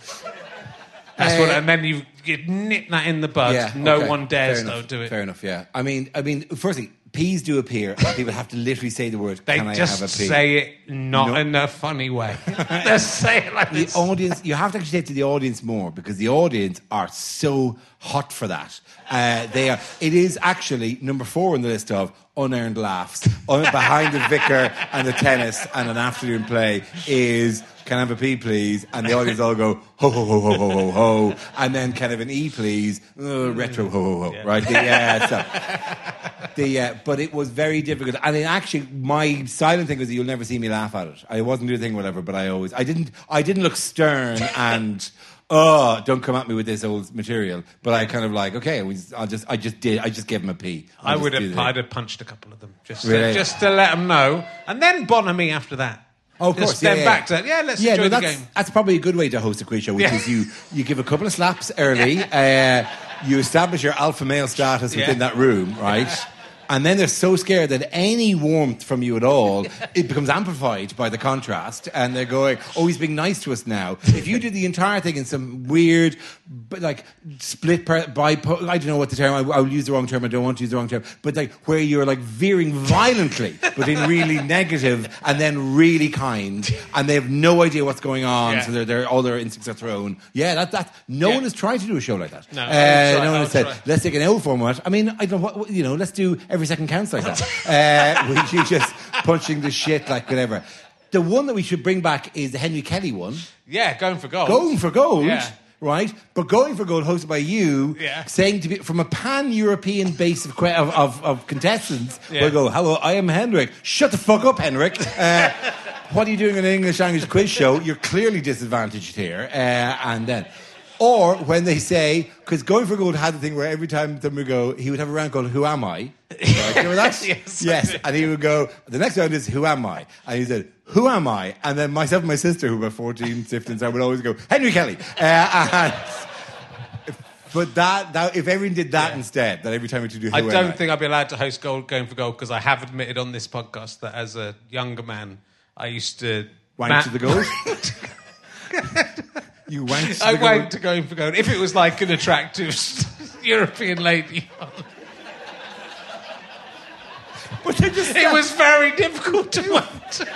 That's what, Uh, and then you you nip that in the bud. Yeah, no okay. one dares though do it. Fair enough. Yeah. I mean, I mean, firstly, peas do appear, and people have to literally say the word. They Can I just have a pea? say it not No. in a funny way. [laughs] they say it like the this. audience you have to actually say it to the audience more because the audience are so hot for that uh, they are it is actually number four on the list of unearned laughs behind the vicar and the tennis and an afternoon play is can I have a P please? And the audience all go ho ho ho ho ho ho ho. And then kind of an E please? Uh, retro ho ho ho. Right? The, uh, so, [laughs] the, uh, but it was very difficult. And it actually my silent thing was that you'll never see me laugh at it. I wasn't doing a thing whatever but I always I didn't I didn't look stern and oh don't come at me with this old material. But I kind of like okay I was, I'll just I just did I just gave him a P I would have, I'd have punched a couple of them just, Really? to, just to let them know, and then Bonhamy after that. Oh, of course. Yeah, then yeah, back to yeah. Let's yeah, enjoy no, the that's, game. That's probably a good way to host a quiz show, which Yeah. is you you give a couple of slaps [laughs] early, uh, you establish your alpha male status within that room, right? And then they're so scared that any warmth from you at all, [laughs] it becomes amplified by the contrast, and they're going, "Oh, he's being nice to us now." If you [laughs] did the entire thing in some weird, but like split per, by, I don't know what the term. I, I'll use the wrong term. I don't want to use the wrong term, but like where you're like veering violently between really [laughs] negative and then really kind, and they have no idea what's going on, Yeah. so they're, they're all their instincts are thrown. Yeah, that that no Yeah. one has tried to do a show like that. No, Uh, try, no one has said let's take an L format. I mean, I don't know what you know. Let's do every second counts like that. uh, [laughs] which is just punching the shit like whatever. The one that we should bring back is the Henry Kelly one. Yeah, going for gold. Going for gold. Yeah. Right, but going for gold, hosted by you, Yeah. saying to be from a pan-European base of, of, of, of contestants. Yeah. We'll go, "Hello, I am Henrik." Shut the fuck up, Henrik. [laughs] Uh, what are you doing in an English language quiz show? You're clearly disadvantaged here. Uh, and then, or when they say, because going for gold had the thing where every time them would go, he would have a round called "Who am I?" Right, remember that? [laughs] Yes, Yes. And he would go, the next round is, who am I? And he said, who am I? And then myself and my sister, who were 14, 15, so I would always go, Henry Kelly. Uh, and [laughs] But that, that if everyone did that instead, that every time we do I Who Am don't think I'd be allowed to host Gold Going for Gold because I have admitted on this podcast that as a younger man, I used to wank ma- to the gold. [laughs] you wanked. I the gold. went to Going for Gold if it was like an attractive [laughs] European lady. [laughs] But they just It was very difficult to [laughs] want. It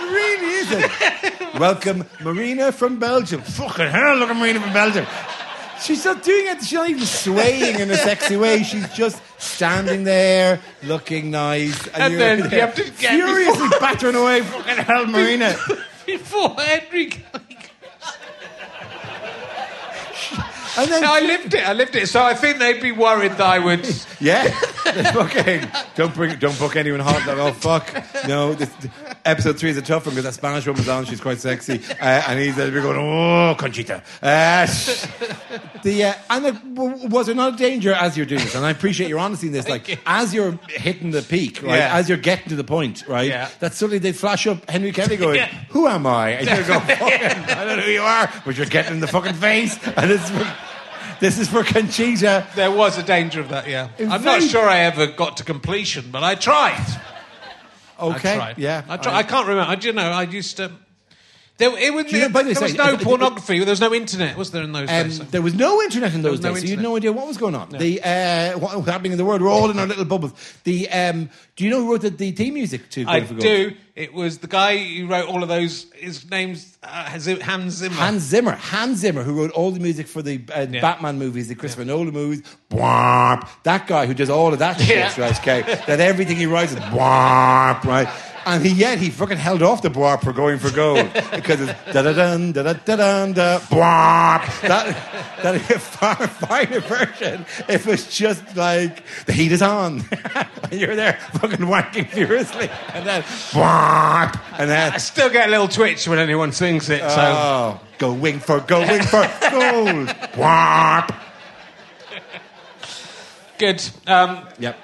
really isn't. Welcome, Marina from Belgium. Fucking hell, look at Marina from Belgium. She's not doing it. She's not even swaying in a sexy way. She's just standing there, looking nice, And you're then you there have to get furiously battering away. Fucking hell, Marina. Before Henry. And then I lived it. I lived it. So I think they'd be worried that I would. [laughs] Yeah, [laughs] fucking don't bring, don't book anyone hot. Like, oh fuck, no. This, episode three is a tough one because that Spanish woman's on. She's quite sexy, uh, and he's uh, going, oh, Conchita. Uh, [laughs] the uh, and w- was there not a danger as you're doing this? And I appreciate your honesty in this. Like you. as you're hitting the peak, right? Yeah. As you're getting to the point, right? Yeah. That suddenly they flash up Henry Kelly going, Yeah. "Who am I?" And you're going, fucking, "I don't know who you are," but you're getting in the fucking face, and it's. This is for Conchita. There was a danger of that, yeah. It's I'm not sure I ever got to completion, but I tried. Okay, I tried. yeah, I, tried. I can't remember. I, do you know, I used to. There, it was, you know- by the way, there was sorry, no uh, pornography. There was no internet, was there in those Um, days? there was no internet in those no days, so you had no idea what was going on. The uh, what was happening in the world. We're all in our little bubbles. The um, do you know who wrote the, the theme music to? I Going for Gold? do. It was the guy who wrote all of those. His name's uh, Hans Zimmer. Hans Zimmer, Hans Zimmer, who wrote all the music for the uh, Yeah. Batman movies, the Christopher Nolan movies. Bwomp. That guy who does all of that [laughs] shit, Yeah. right? Okay, that everything he writes is bwomp, right? And he yet he fucking held off the bwomp for going for gold [laughs] because it's da da dun da da da dun da bwomp. That that is a far finer version. If it was just like the heat is on, [laughs] and you're there fucking wanking furiously, and then bwomp, and then I still get a little twitch when anyone sings it. So Oh, go wing for go wing for gold. Whop. good. Um, Yep.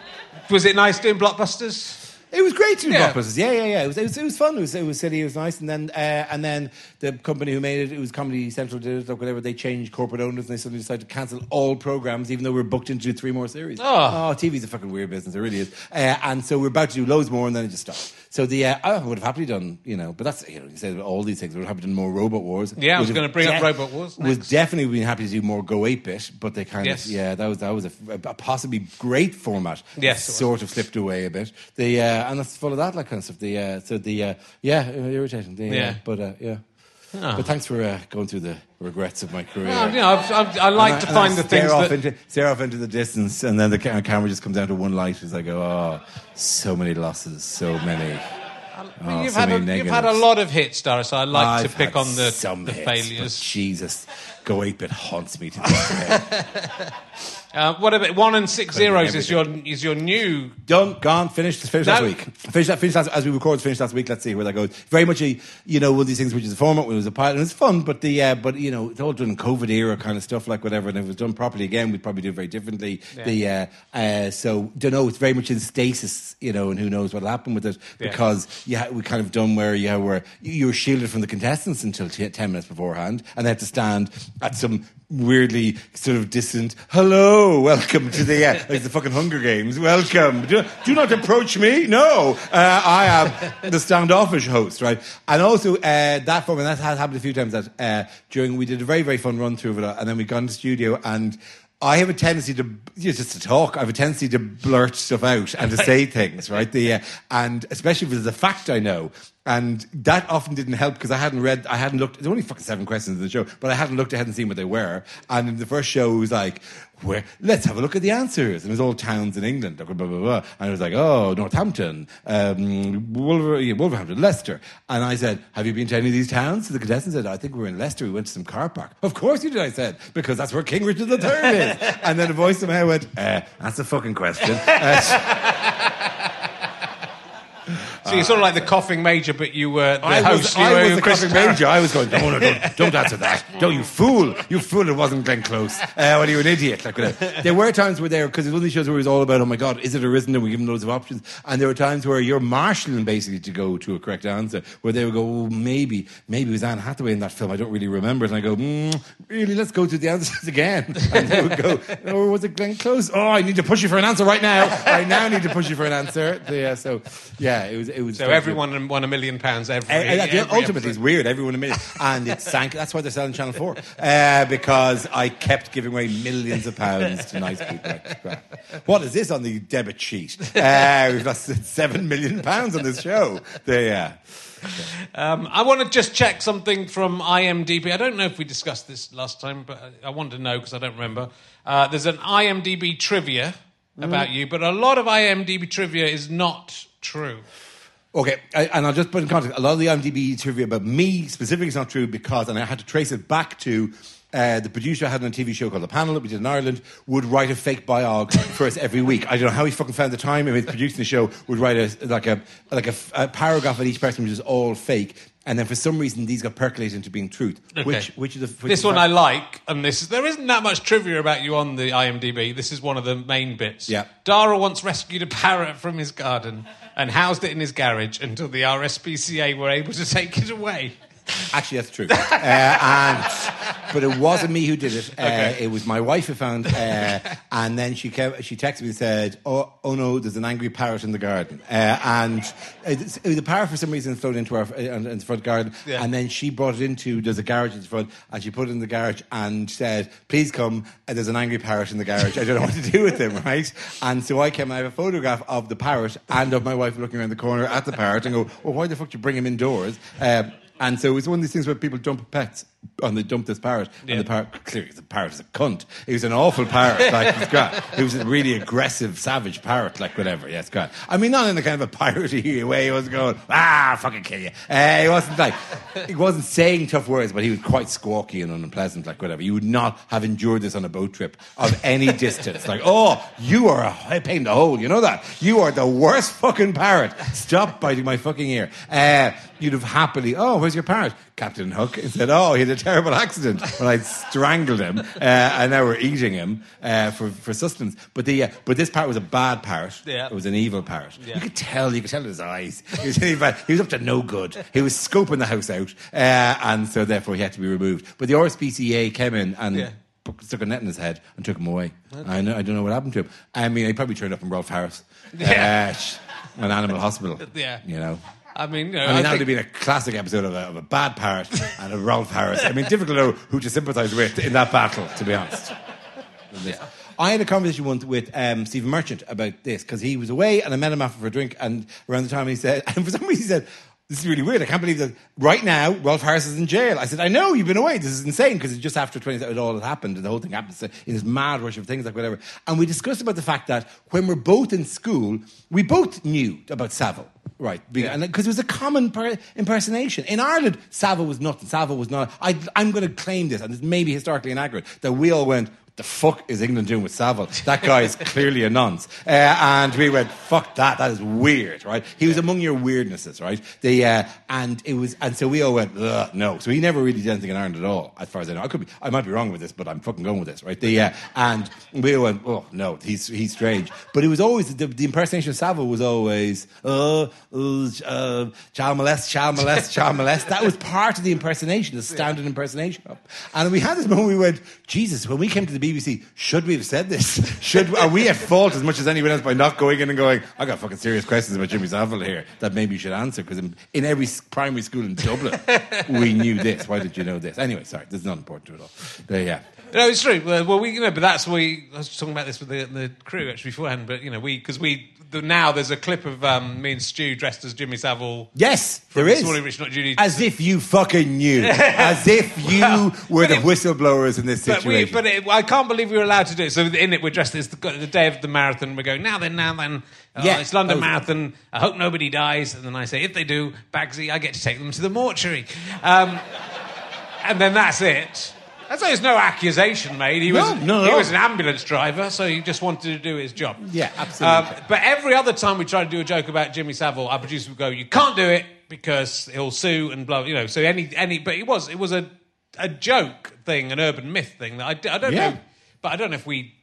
was it nice doing blockbusters? It was great to do Yeah. blockbusters. Yeah, yeah, yeah. It was, it was, it was fun. It was, it was silly. It was nice. And then, uh, and then the company who made it, it was Comedy Central did it or whatever. They changed corporate owners and they suddenly decided to cancel all programs, even though we are booked into three more series. Oh. TV's a fucking weird business. It really is. Uh, and so we're about to do loads more, and then it just stopped. So the uh, I would have happily done, you know, but that's you know, you said all these things. We would have happily done more Robot Wars. Yeah, I was gonna bring up Robot Wars Was next. definitely been happy to do more Go Eight Bit, but they kind Yes. of yeah, that was that was a, a possibly great format. Yes, was. sort of slipped away a bit. The uh, and that's full of that like kind of stuff. The uh, so the uh, yeah, irritating. The, Yeah. uh, but uh, yeah. Oh. But thanks for uh, going through the regrets of my career. Well, you know, I've, I've, I like And to I- find the stare things off that. into stare off into the distance, and then the camera just comes down to one light as I go, "Oh, so many losses, so many." Um, oh, you've, so had a, you've had a lot of hits, Doris. I like I've to pick on the, some the hits, failures. but Jesus, Go 8 Bit haunts me to this day. [laughs] Uh, what about one and six zeros? Is your is your new? Done, gone, finished. Finished last week. Finished, that- finished last, as we recorded. Finished last week. Let's see where that goes. Very much a you know one of these things which is a format. It was a pilot. and It's fun, but the uh, but you know it's all done in COVID era kind of stuff like whatever. And if it was done properly again, we'd probably do it very differently. The uh, uh, so don't know. It's very much in stasis, you know, and who knows what'll happen with it Yeah. because yeah, we kind of done where you know, where you were shielded from the contestants until t- ten minutes beforehand, and they had to stand at some weirdly sort of distant hello welcome to the uh, [laughs] like the fucking hunger games. Welcome. Do, do not approach me. No. Uh, i am the standoffish host right? And also uh, that form and that has happened a few times that uh, during we did a very very fun run through of it and then we got into studio and I have a tendency to you know, just to talk. I have a tendency to blurt stuff out and to [laughs] say things, right? The uh, and especially if it's a fact I know, and that often didn't help because I hadn't read, I hadn't looked. There's only fucking seven questions in the show, but I hadn't looked ahead and seen what they were. And in the first show, it was like, "Where? Let's have a look at the answers." And it was all towns in England, blah blah blah. blah. And it was like, "Oh, Northampton, um, Wolver- yeah, Wolverhampton, Leicester." And I said, "Have you been to any of these towns?" So the contestant said, "I think we were in Leicester. We went to some car park." Of course you did, I said, because that's where King Richard III is. [laughs] and then a voice in my head went, uh, "That's a fucking question." [laughs] Uh, So you're sort of like the coughing major, but you were the I host. was, you I were was the Chris coughing major. I was going, no, no, don't, don't answer that. [laughs] Don't, you fool. You fool, it wasn't Glenn Close. Uh, well, you're an idiot. Like, whatever. there were times where there, because it was one of these shows where it was all about, oh my God, is it or isn't it? We give them loads of options. And there were times where you're marshalling basically to go to a correct answer, where they would go, oh, maybe, maybe it was Anne Hathaway in that film. I don't really remember it. And I go, mm, really, let's go to the answers [laughs] again. And they would go, or was it Glenn Close? Oh, I need to push you for an answer right now. I now need to push you for an answer. Yeah, so, yeah, it was, it was. So very good. everyone won a million pounds every. Uh, uh, every ultimately, episode. it's weird. Everyone a million, [laughs] and it sank. That's why they're selling Channel Four uh, because I kept giving away millions of pounds to nice people. What is this on the debit sheet? Uh, we've lost seven million pounds on this show. There, yeah. Um, I want to just check something from IMDb. I don't know if we discussed this last time, but I I want to know because I don't remember. Uh, there's an IMDb trivia about you, but a lot of IMDb trivia is not true. Okay, I, and I'll just put in context. A lot of the IMDb trivia about me specifically is not true because, and I had to trace it back to uh, the producer I had on a TV show called The Panel that we did in Ireland would write a fake biog for us every week. I don't know how he fucking found the time. I mean, producing the show would write a like a like a, a paragraph on each person, which is all fake. And then for some reason, these got percolated into being truth. Which, which is the, which This is one I like, and this there isn't that much trivia about you on the IMDb. This is one of the main bits. Yeah. Dara once rescued a parrot from his garden and housed it in his garage until the RSPCA were able to take it away. Actually, that's true. [laughs] uh, and, but it wasn't me who did it. Uh, It was my wife who found. Uh, [laughs] and then she came, she texted me and said, "Oh, oh no, there's an angry parrot in the garden." Uh, and it, it, the parrot, for some reason, flown into our uh, in the front garden. Yeah. And then she brought it into there's a garage in the front, and she put it in the garage and said, "Please come. uh, There's an angry parrot in the garage. I don't know what to do with him." Right. And so I came. I have a photograph of the parrot and of my wife looking around the corner at the parrot and go, "Well, why the fuck do you bring him indoors?" Um, and so it was one of these things where people dump pets and they dump this parrot. Yeah. And the parrot, clearly the parrot is a cunt. He was an awful parrot. Like, it's great. He was a really aggressive, savage parrot, like whatever. It's great. I mean, not in a kind of a piratey way. He wasn't going, ah, fucking kill you. Uh, he wasn't like, he wasn't saying tough words, but he was quite squawky and unpleasant, like whatever. You would not have endured this on a boat trip of any distance. Like, oh, you are a pain in the hole. You know that? You are the worst fucking parrot. Stop biting my fucking ear. Uh, you'd have happily, oh, where's your parrot? Captain Hook. He said, oh, he had a terrible accident when I strangled him, uh, and now we're eating him uh, for, for sustenance. But the uh, but this parrot was a bad parrot. Yeah. It was an evil parrot. Yeah. You could tell. You could tell in his eyes. [laughs] He was, he was up to no good. He was scoping the house out, uh, and so therefore he had to be removed. But the RSPCA came in and. Yeah. Stuck a net in his head and took him away. I, know, I don't know what happened to him. I mean, he probably turned up in Rolf Harris, Yeah. uh, an animal hospital. [laughs] Yeah. you know. I mean, you know, I mean, I that would have been a classic episode of a, of a bad parrot and a Rolf Harris. I mean, difficult to know who to sympathise with in that battle, to be honest. [laughs] I had a conversation once with um, Stephen Merchant about this because he was away and I met him after for a drink. And around the time he said, [laughs] and for some reason he said, This is really weird. I can't believe that right now Rolf Harris is in jail. I said, I know you've been away. This is insane because it's just after 20, it all had happened and the whole thing happened so in this mad rush of things like whatever. And we discussed about the fact that when we're both in school, we both knew about Savile. Right, because it was a common per- impersonation. In Ireland, Savile was nothing. Savile was not. I, I'm going to claim this, and this may be historically inaccurate, that we all went, the fuck is England doing with Savile? That guy is clearly a nonce. Uh, and we went, fuck that, that is weird, right? He was among your weirdnesses, right? The, uh, and it was, and so we all went, Ugh, no. So he never really did anything in Ireland at all, as far as I know. I could be, I might be wrong with this, but I'm fucking going with this, right? The, uh, and we all went, oh, no, he's, he's strange. But it was always, the, the impersonation of Savile was always, uh, uh, uh, child molest, child molest, child molest. That was part of the impersonation, the [laughs] standard impersonation. And we had this moment we went, Jesus, when we came to the BBC, should we have said this? [laughs] Should are we at fault as much as anyone else by not going in and going, I got fucking serious questions about Jimmy Savile here that maybe you should answer because in, in every primary school in Dublin, we knew this. Why did you know this? Anyway, sorry, this is not important at all. But yeah. No, it's true. Well, we, you know, but that's we. I was talking about this with the, the crew actually beforehand. But you know, we because we the, now there's a clip of um, me and Stu dressed as Jimmy Savile. Yes, there is. Sorry, Rich, not Judy. As if you fucking knew. [laughs] As if you Well, were the it- whistleblowers in this But, we, situation. but it, I can't believe we were allowed to do it. So in it, we're dressed as the, the day of the marathon. We're going now then, now then. Oh, Yeah. it's London. Marathon. I hope nobody dies. And then I say, if they do, Bagsy, I get to take them to the mortuary. Um, and then that's it. That's there's no accusation made. He No, was no, he no. was an ambulance driver, so he just wanted to do his job. Yeah, absolutely. Um, but every other time we try to do a joke about Jimmy Savile, our producer would go, "You can't do it because he'll sue and blah." You know, so any any. But it was it was a a joke thing, an urban myth thing that I, I don't Yeah. know. But I don't know if we,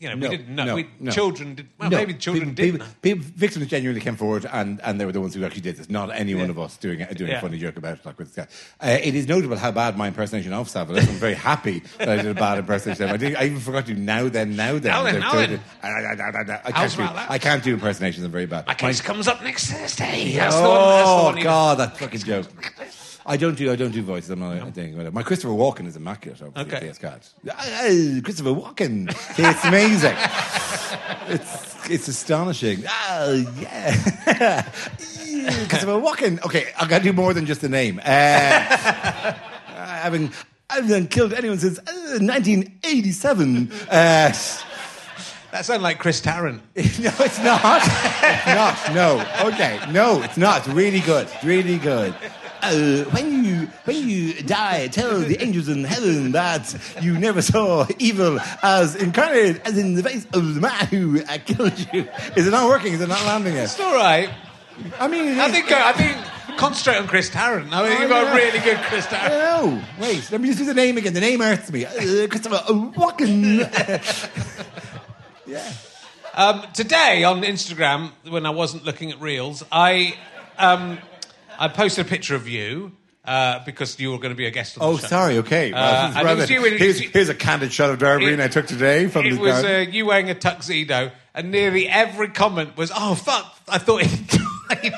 you know, No, we didn't know. no, we, no. Children did. Well, maybe children people, did. People, people, victims genuinely came forward, and, and they were the ones who actually did this. Not any one of us doing doing Yeah. a funny joke about it. Like with this guy. Uh, it is notable how bad my impersonation of Savile is. I'm very happy that I did a bad impersonation. of. I, did, I even forgot to now then now then. Now then, So- now so then. I, I, I, can't do. I can't do impersonations. I'm very bad. My case comes up next Thursday. Oh the one, that's the one God, that fucking joke. I don't do I don't do voices. I'm not a thing. Whatever. My Christopher Walken is immaculate. Okay. Yes, God. Christopher Walken. It's amazing. [laughs] it's it's astonishing. Oh yeah. [laughs] Christopher Walken. Okay, I got to do more than just the name. Uh, having haven't killed anyone since uh, 1987. Uh, That sounded like Chris Tarrant. [laughs] no, it's not. It's not. No. Okay. No, it's not. It's really good. It's really good. Uh, when you when you die, tell the angels in heaven that you never saw evil as incarnate as in the face of the man who uh, killed you. Is it not working? Is it not landing yet? It's all right. I mean, I think uh, I think concentrate on Chris Tarrant. I think you've got a really good Chris Tarrant. know. Wait, let me just do the name again. The name hurts me. Uh, Christopher Walken. [laughs] yeah. Um, today on Instagram, when I wasn't looking at reels, I um, I posted a picture of you uh, because you were going to be a guest on the Oh, show. sorry. Okay. Uh, was you in- here's, here's a candid shot of Darby It- I took today from It the was garden. uh, you wearing a tuxedo, and nearly every comment was, "Oh fuck, I thought he [laughs] died."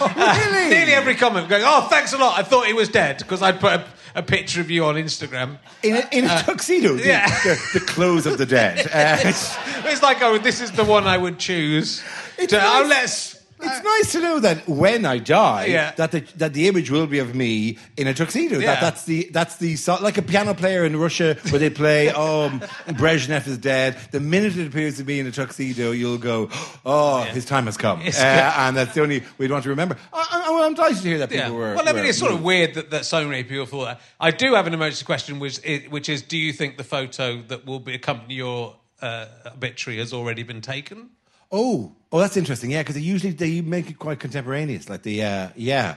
really? [laughs] nearly every comment going, "Oh, thanks a lot. I thought he was dead," because I'd put a, a picture of you on Instagram. in a, in a tuxedo. The, yeah. the, the clothes of the dead. Uh, it's, [laughs] It's like, oh, this is the one I would choose. It's to, nice. oh, let's. It's nice to know that when I die, Yeah. that the that the image will be of me in a tuxedo. Yeah. That that's the that's the so- like a piano player in Russia where they play um, [laughs] Brezhnev is dead. The minute it appears to be in a tuxedo, you'll go, oh, his time has come, It's Uh, good. and that's the only we'd want to remember. I, I, I'm delighted to hear that people were. well, I mean, were it's sort of weird that, that so many people thought that. I do have an emergency question, which is, which is do you think the photo that will be accompany your uh, obituary has already been taken? Oh, oh, that's interesting. Yeah, because usually they make it quite contemporaneous. Like the uh, yeah.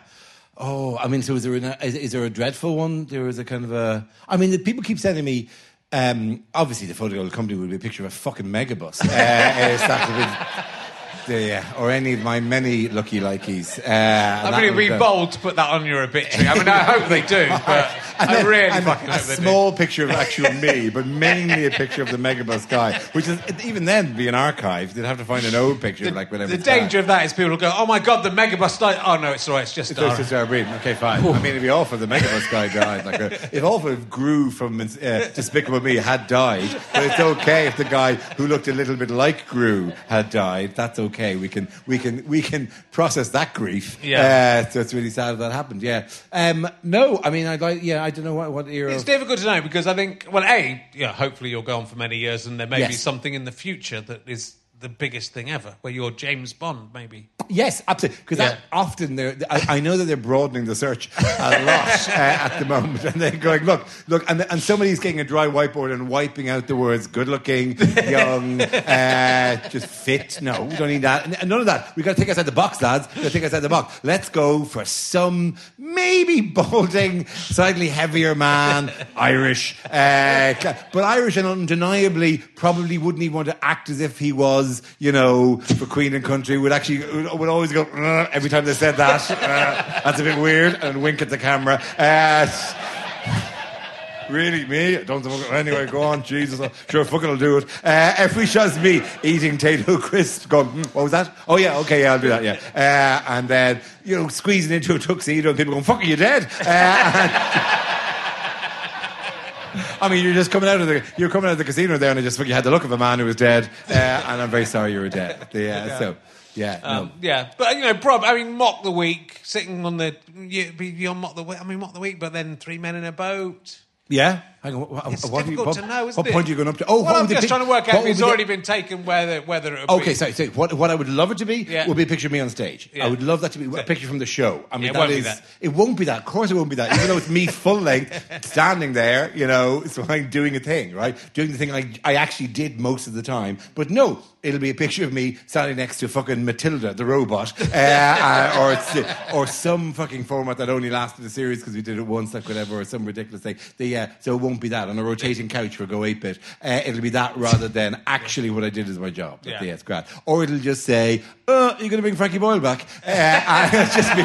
Oh, I mean, so is there a, is, is there a dreadful one? There is a kind of a. I mean, the people keep sending me. Um, obviously, the photo to will be a picture of a fucking megabus. [laughs] Uh, stacked with the, uh, or any of my many lucky likeys. Uh, I mean, it'd be bold to put that on your obituary. I mean, I hope they do, [laughs] but And I then- really and fucking a hope they do. small picture of actual me, but mainly a picture of the megabus guy, which is even then be an archive. They'd have to find an old picture, The, like whenever. the danger of that is people will go, "Oh my god, the megabus died." Oh no, it's all right. It's just It's Dara. just. Okay, fine. I mean, it'd be awful if the Megabus guy died. Like, uh, if awful if Gru from uh, Despicable Me had died, but it's okay if the guy who looked a little bit like Gru had died. That's okay. We can we can we can process that grief. Yeah. Uh, so it's really sad that happened. Yeah. Um, no, I mean, I'd like. Yeah, I don't know what what era. It's difficult to know because I think, well, a, yeah, hopefully you'll go on for many years, and there may be something in the future that is the biggest thing ever, where you're James Bond, maybe. Yes, absolutely. Because Yeah. often they're, I, I know that they're broadening the search a [laughs] lot uh, at the moment, and they're going, look, look, and, and somebody's getting a dry whiteboard and wiping out the words good looking, young, [laughs] uh, just fit. No, we don't need that. And, and none of that. We've got to take us out the box, lads. We've got to take us out the box. Let's go for some maybe balding, slightly heavier man, [laughs] Irish, uh, but Irish and undeniably probably wouldn't even want to act as if he was, you know, for Queen and Country. Would actually would always go "Uh," every time they said that. [laughs] Uh, that's a bit weird, and wink at the camera. Uh, Really, me? Don't anyway. Go on, Jesus. Sure, fucking I'll do it. Uh, if we shows me eating Tayto crisp, going, "Hmm, what was that? Oh yeah, okay, yeah, I'll do that. Yeah, uh, and then you know squeezing into a tuxedo and people going, "Fuck, are you dead?" Uh, [laughs] I mean, you're just coming out of the you're coming out of the casino there, and I just you had the look of a man who was dead, uh, and I'm very sorry you were dead. [laughs] Yeah, so yeah, no. Um, yeah, but you know, Bob. I mean, mock the week, sitting on the you, on mock the week. I mean, mock the week, but then three men in a boat. yeah. Hang on, what, It's what, are you- difficult what- to know, isn't what it? point are you going up to? Oh, well, I'm just pic- trying to work out if it's already been taken, whether whether it would Okay, be. so, so what, what I would love it to be Yeah. would be a picture of me on stage. Yeah. I would love that to be a picture from the show. I mean, Yeah, it that won't be that. It won't be that. Of course, it won't be that. Even though it's me [laughs] full length, standing there, you know, [laughs] so I'm doing a thing, right? Doing the thing I, I actually did most of the time. But no, it'll be a picture of me standing next to fucking Matilda, the robot, [laughs] uh, uh, or or some fucking format that only lasted a series because we did it once, like whatever, or some ridiculous thing. The, uh, so it won't be that on a rotating couch for Go 8 Bit. Uh, it'll be that rather than actually what I did as my job. Yeah. Yeah, it's great. Or it'll just say, "Oh, you're going to bring Frankie Boyle back," uh, [laughs] and it'll just be.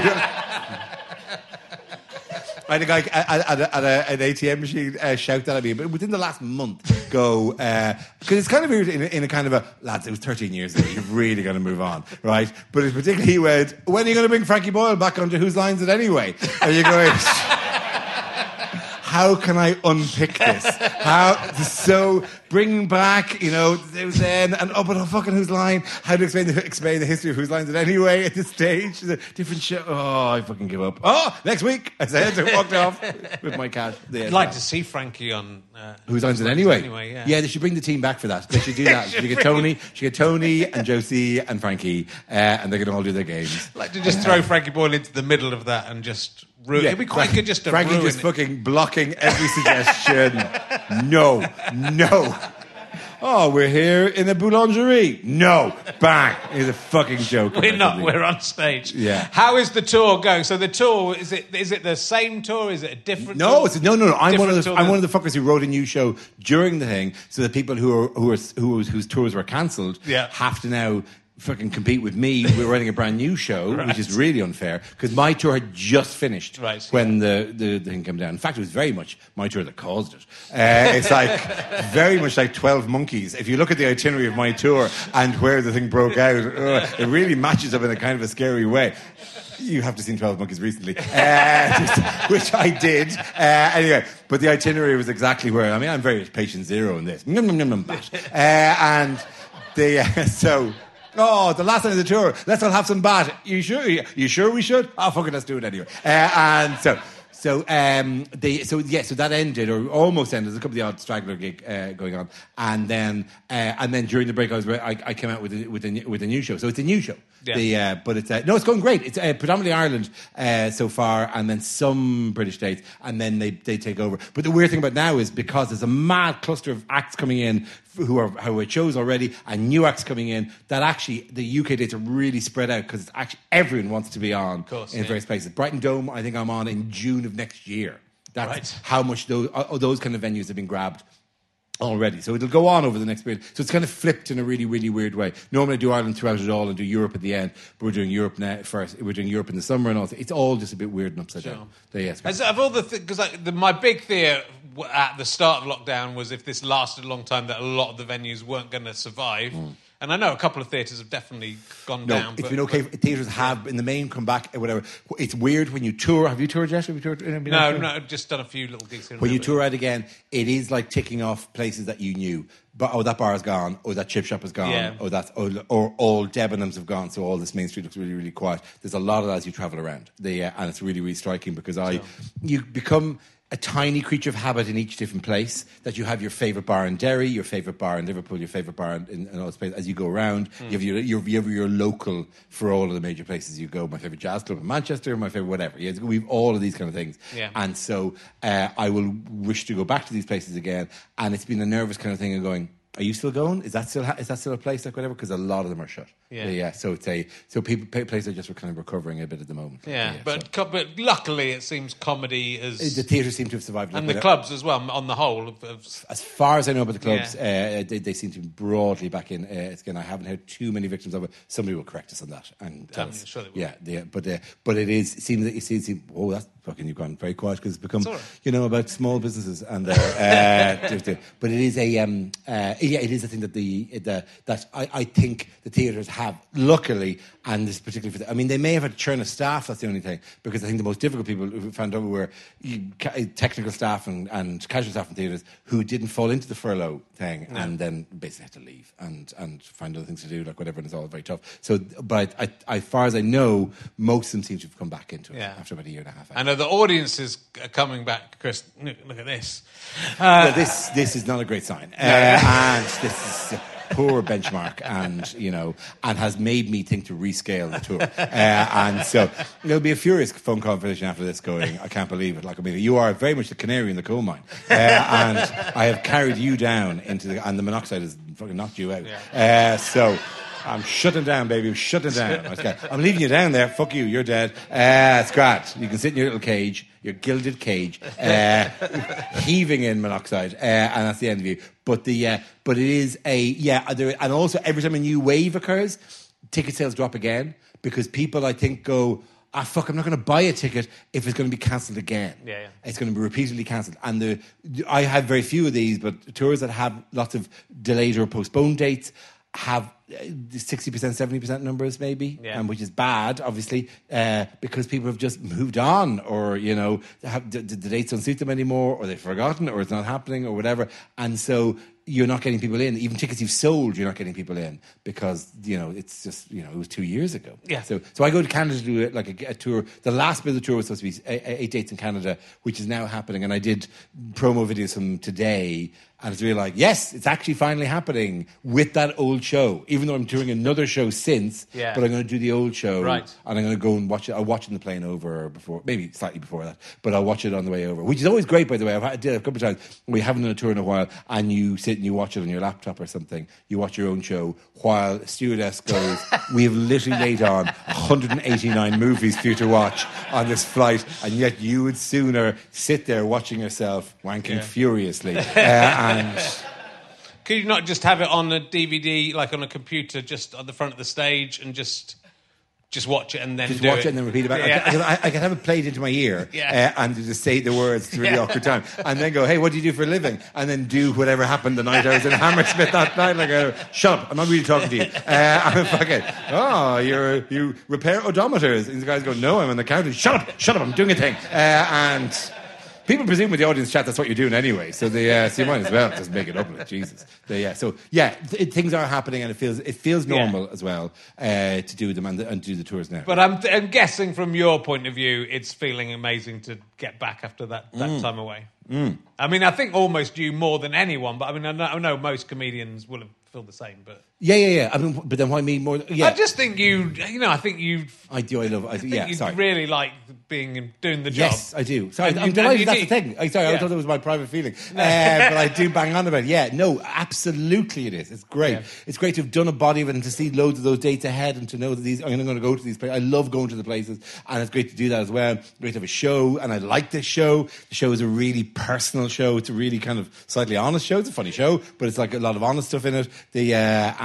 I had a guy at, at, a, at a, an ATM machine uh, shout that at me, but within the last month, go because it's kind of weird in, a- in a kind of a lads. It was 13 years ago. You're really going to move on, right? But it's particularly he went, "When are you going to bring Frankie Boyle back onto whose line is it anyway?" Are you're going. [laughs] How can I unpick this? How so bring back, you know, it was then and oh, but oh, fucking whose line? How to explain the explain the history of whose line is it anyway at this stage? It different show? Oh, I fucking give up. Oh, next week [laughs] I said and walked off with my cat. Yeah, I'd like to see Frankie on. Uh, Whose line is it anyway? Anyway, yeah. yeah, they should bring the team back for that. They should do that. Should get Tony, [laughs] should get Tony and Josie and Frankie, uh, and they can all do their games. I'd like to just throw Frankie Boyle into the middle of that and just ruin. It'd be quite Frank- good just to Frankie ruin just fucking blocking every suggestion. no, no. Oh, we're here in a boulangerie. No, bang. It's a fucking joke. We're not. We're on stage. Yeah. How is the tour going? So the tour is it? Is it the same tour? Is it a different? No, tour? it's, no, no, no. I'm one of the I'm than- one of the fuckers who wrote a new show during the thing, so that people who are who are who whose tours were cancelled Yeah. have to now fucking compete with me. We're writing a brand new show, [laughs] which is really unfair because my tour had just finished Right. when the, the, the thing came down. In fact, it was very much my tour that caused it. [laughs] Uh, it's like very much like Twelve Monkeys. If you look at the itinerary of my tour and where the thing broke out, uh, it really matches up in a kind of a scary way. You have to seen Twelve Monkeys recently, uh, [laughs] which I did. Uh, anyway, but the itinerary was exactly where. I mean, I'm very patient zero in this. Bat. Uh, and the uh, so. Oh, the last night of the tour. Let's all have some bat. You sure? You sure we should? Oh, fuck it, let's do it anyway. Uh, and so, so um, they, so yeah, so that ended or almost ended. There's a couple of the odd straggler gig uh, going on, and then uh, and then during the break, I was I, I came out with a, with a, with a new show. So it's a new show. Yeah. The, uh, but it's uh, no, it's going great. It's uh, predominantly Ireland uh, so far, and then some British states, and then they they take over. But the weird thing about now is because there's a mad cluster of acts coming in who are who are shows already, and new acts coming in. That actually the UK dates are really spread out because it's actually everyone wants to be on course, in yeah. various places. Brighton Dome, I think I'm on in June of next year. That's Right. how much those uh, those kind of venues have been grabbed already. So it'll go on over the next period. So it's kind of flipped in a really, really weird way. Normally I do Ireland throughout it all and do Europe at the end, but we're doing Europe now first. We're doing Europe in the summer and all. It's all just a bit weird and upside down. So, yes. As, of all the because the, my big fear at the start of lockdown was if this lasted a long time that a lot of the venues weren't going to survive. Mm. And I know a couple of theatres have definitely gone no, down. it's but- been okay. Theatres have in the main come back, whatever. It's weird when you tour. Have you toured yet? Have you toured? have you No, no, I've just done a few little gigs. here When you tour out again, it is like ticking off places that you knew. But oh, that bar is gone. Oh, that chip shop is gone. Yeah. Oh, that's oh, or all Debenhams have gone. So all this main street looks really, really quiet. There's a lot of that as you travel around. They, uh, and it's really, really striking because I, you become a tiny creature of habit in each different place. That you have your favorite bar in Derry, your favorite bar in Liverpool, your favorite bar in, in, in all places. As you go around, Hmm. you have your, your, you have your local for all of the major places you go. My favorite jazz club in Manchester, my favorite whatever. Have- We've all of these kind of things. Yeah. And so uh, I will wish to go back to these places again. And it's been a nervous kind of thing of going, are you still going? Is that still ha- is that still a place like whatever? Because a lot of them are shut. Yeah. yeah. So it's a so people places are just kind of recovering a bit at the moment. Yeah, so- but co- but luckily it seems comedy is the theatre seem to have survived. and the clubs as well on the whole. As far as I know about the clubs, uh, they, they seem to be broadly back in. Uh, again, I haven't heard too many victims of it. Somebody will correct us on that. And Tell me, sure they will. yeah, yeah, but uh, but it is. It seems that you see, see. Oh, that's fucking. You've gone very quiet because it's become, right. you know, about small businesses and. Uh, uh, [laughs] do- but it is a. Um, uh, yeah, it is a thing that the, the that I, I think the theatres have. Luckily, and this particularly for the, I mean, they may have had to churn of staff. That's the only thing because I think the most difficult people who found out were technical staff and, and casual staff in theatres who didn't fall into the furlough thing and then basically had to leave and and find other things to do, like whatever. And it's all very tough. So, but I, I, as far as I know, most of them seem to have come back into it Yeah. after about a year and a half. I know the audiences are coming back, Chris. Look, look at this. well, this this is not a great sign, uh, and this is a poor benchmark, and you know, and has made me think to rescale the tour. Uh, and so there'll be a furious phone conversation after this. Going, I can't believe it. Like I mean, you are very much the canary in the coal mine, uh, and I have carried you down into the, and the monoxide has fucking knocked you out. Uh, so. I'm shutting down, baby. I'm shutting down. I'm leaving you down there. Fuck you. You're dead. Uh, it's. You can sit in your little cage, your gilded cage, uh, [laughs] heaving in monoxide, uh, and that's the end of you. But the uh, but it is a yeah. There, and also every time a new wave occurs, ticket sales drop again because people I think go. Ah, fuck! I'm not going to buy a ticket if it's going to be cancelled again. Yeah, yeah. It's going to be repeatedly cancelled. And the I have very few of these, but tours that have lots of delayed or postponed dates have uh, sixty percent, seventy percent numbers, maybe, Yeah. um, which is bad, obviously, uh, because people have just moved on, or you know, have, the, the dates don't suit them anymore, or they've forgotten, or it's not happening, or whatever. And so you're not getting people in. Even tickets you've sold, you're not getting people in because you know it's just you know it was two years ago. Yeah. So so I go to Canada to do it like a, a tour. The last bit of the tour was supposed to be eight, eight dates in Canada, which is now happening. And I did promo videos from today, and it's really like, yes, it's actually finally happening with that old show. Even though I'm doing another show since, Yeah. but I'm going to do the old show, Right. And I'm going to go and watch it. I'll watch it in the plane over before, maybe slightly before that, but I'll watch it on the way over, which is always great, by the way. I've had, did it a couple of times. We haven't done a tour in a while, and you sit and you watch it on your laptop or something. You watch your own show while a stewardess goes, [laughs] "We have literally laid on 189 movies for you to watch on this flight, and yet you would sooner sit there watching yourself wanking furiously." [laughs] Uh, [laughs] Could you not just have it on a DVD, like on a computer, just on the front of the stage, and just just watch it and then just do watch it? it and then repeat it back. I, Yeah. can, I, can, I can have it played into my ear [laughs] Yeah. uh, and just say the words through the awkward time, and then go, "Hey, what do you do for a living?" And then do whatever happened the night I was in Hammersmith that night. Like, uh, shut up! I'm not really talking to you. Uh, [laughs] I'm fucking. Oh, you're you repair odometers, and the guys go, "No, I'm on the counter." Shut up! Shut up! I'm doing a thing, uh, and. People presume with the audience chat that's what you're doing anyway, so they uh, so you might as well just make it up. Like, Jesus, They, yeah. So yeah, th- things are happening, and it feels it feels Yeah. normal as well uh, to do them and, and do the tours now. But I'm, I'm guessing from your point of view, it's feeling amazing to get back after that, that Mm. time away. I mean, I think almost you more than anyone, but I mean, I know, I know most comedians will have feel the same, but Yeah, yeah, yeah. I mean, but then why me more? Yeah, I just think you, you know, I think you, I do. I love. I, I think yeah, you sorry. really like being and doing the job. Yes, I do. Sorry, And I'm you- delighted and you that's the thing. I, sorry, I Yeah. thought it was my private feeling. [laughs] Uh, but I do bang on about it. Yeah, no, absolutely it is. It's great. Yeah. It's great to have done a body of it and to see loads of those dates ahead and to know that these, I'm going to go to these places. I love going to the places and it's great to do that as well. Great to have a show and I like this show. The show is a really personal show. It's a really kind of slightly honest show. It's a funny show, but it's like a lot of honest stuff in it. The, uh,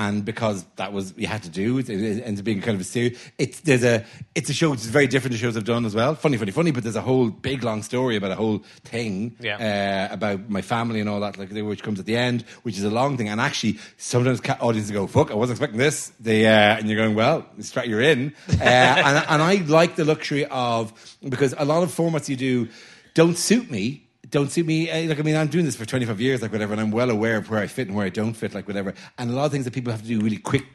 and because that was, you had to do it, it ends up being kind of a series. It's, there's a, it's a show which is very different to shows I've done as well. Funny, funny, funny, but there's a whole big long story about a whole thing Yeah. uh, about my family and all that, like which comes at the end, which is a long thing. And actually, sometimes audiences go, "Fuck, I wasn't expecting this." They uh, and you're going, "Well, you're in." Uh, and, and I like the luxury of because a lot of formats you do don't suit me. Don't see me. Uh, Like I mean, I'm doing this for 25 years, like whatever, and I'm well aware of where I fit and where I don't fit, like whatever. And a lot of things that people have to do really quick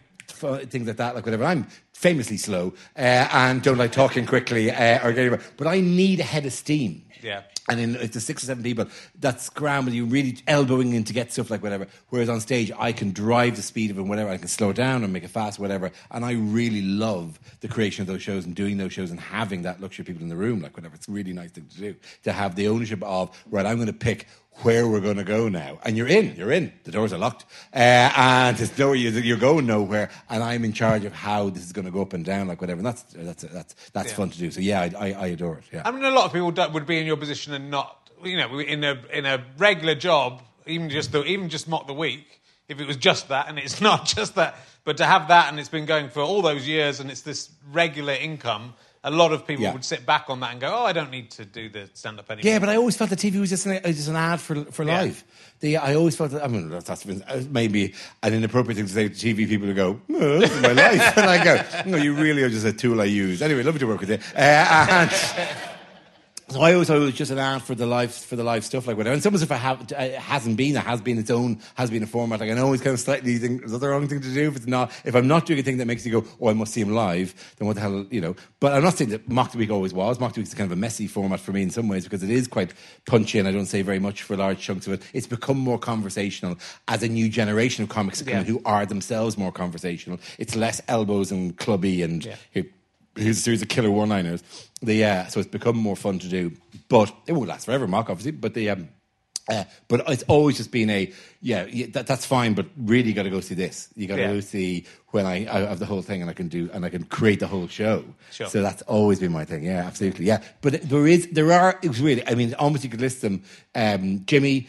things like that, like whatever. I'm famously slow uh, and don't like talking quickly uh, or getting. But I need a head of steam. Yeah. And then if there's six or seven people that scramble, you really elbowing in to get stuff like whatever. Whereas on stage, I can drive the speed of it, whatever. I can slow down and make it fast, whatever. And I really love the creation of those shows and doing those shows and having that luxury of people in the room, like whatever. It's a really nice thing to do. To have the ownership of, right, I'm going to pick where we're going to go now. And you're in, you're in. The doors are locked. Uh, and there's no, you're, you're going nowhere. And I'm in charge of how this is going to go up and down, like whatever. And that's, that's, that's, that's Yeah. fun to do. So yeah, I, I, I adore it. Yeah. I mean, a lot of people would be in your position and not, you know, in a in a regular job, even just the, even just mock the week. If it was just that, and it's [laughs] not just that, but to have that, and it's been going for all those years, and it's this regular income, a lot of people Yeah. would sit back on that and go, "Oh, I don't need to do the stand up anymore." Yeah, but I always felt the TV was just an, just an ad for for Yeah. live. The, I always felt that, I mean, that's, that's uh, maybe an inappropriate thing to say to TV people who go, no, this is my life. [laughs] And I go, no, you really are just a tool I use. Anyway, lovely to work with you. Uh, and so I always thought it was just an ad for the live for the live stuff, like whatever. And some stuff I have, it uh, hasn't been. It has been its own, has been a format. Like I always kind of slightly think, is that the wrong thing to do? If it's not, if I'm not doing a thing that makes you go, oh, I must see him live, then what the hell, you know? But I'm not saying that Mock the Week always was. Mock the Week is kind of a messy format for me in some ways because it is quite punchy and I don't say very much for large chunks of it. It's become more conversational as a new generation of comics Yeah. who are themselves more conversational. It's less elbows and clubby and Yeah. Here's a series of killer one-liners. The uh, so it's become more fun to do, but it won't last forever. Mark, obviously, but the um, uh, but it's always just been a yeah, yeah that, that's fine, but really you got to go see this. You got to Yeah. go see when I, I have the whole thing and I can do and I can create the whole show. Sure. So that's always been my thing. Yeah, absolutely. Yeah, but there is there are it was really I mean almost you could list them: um, Jimmy,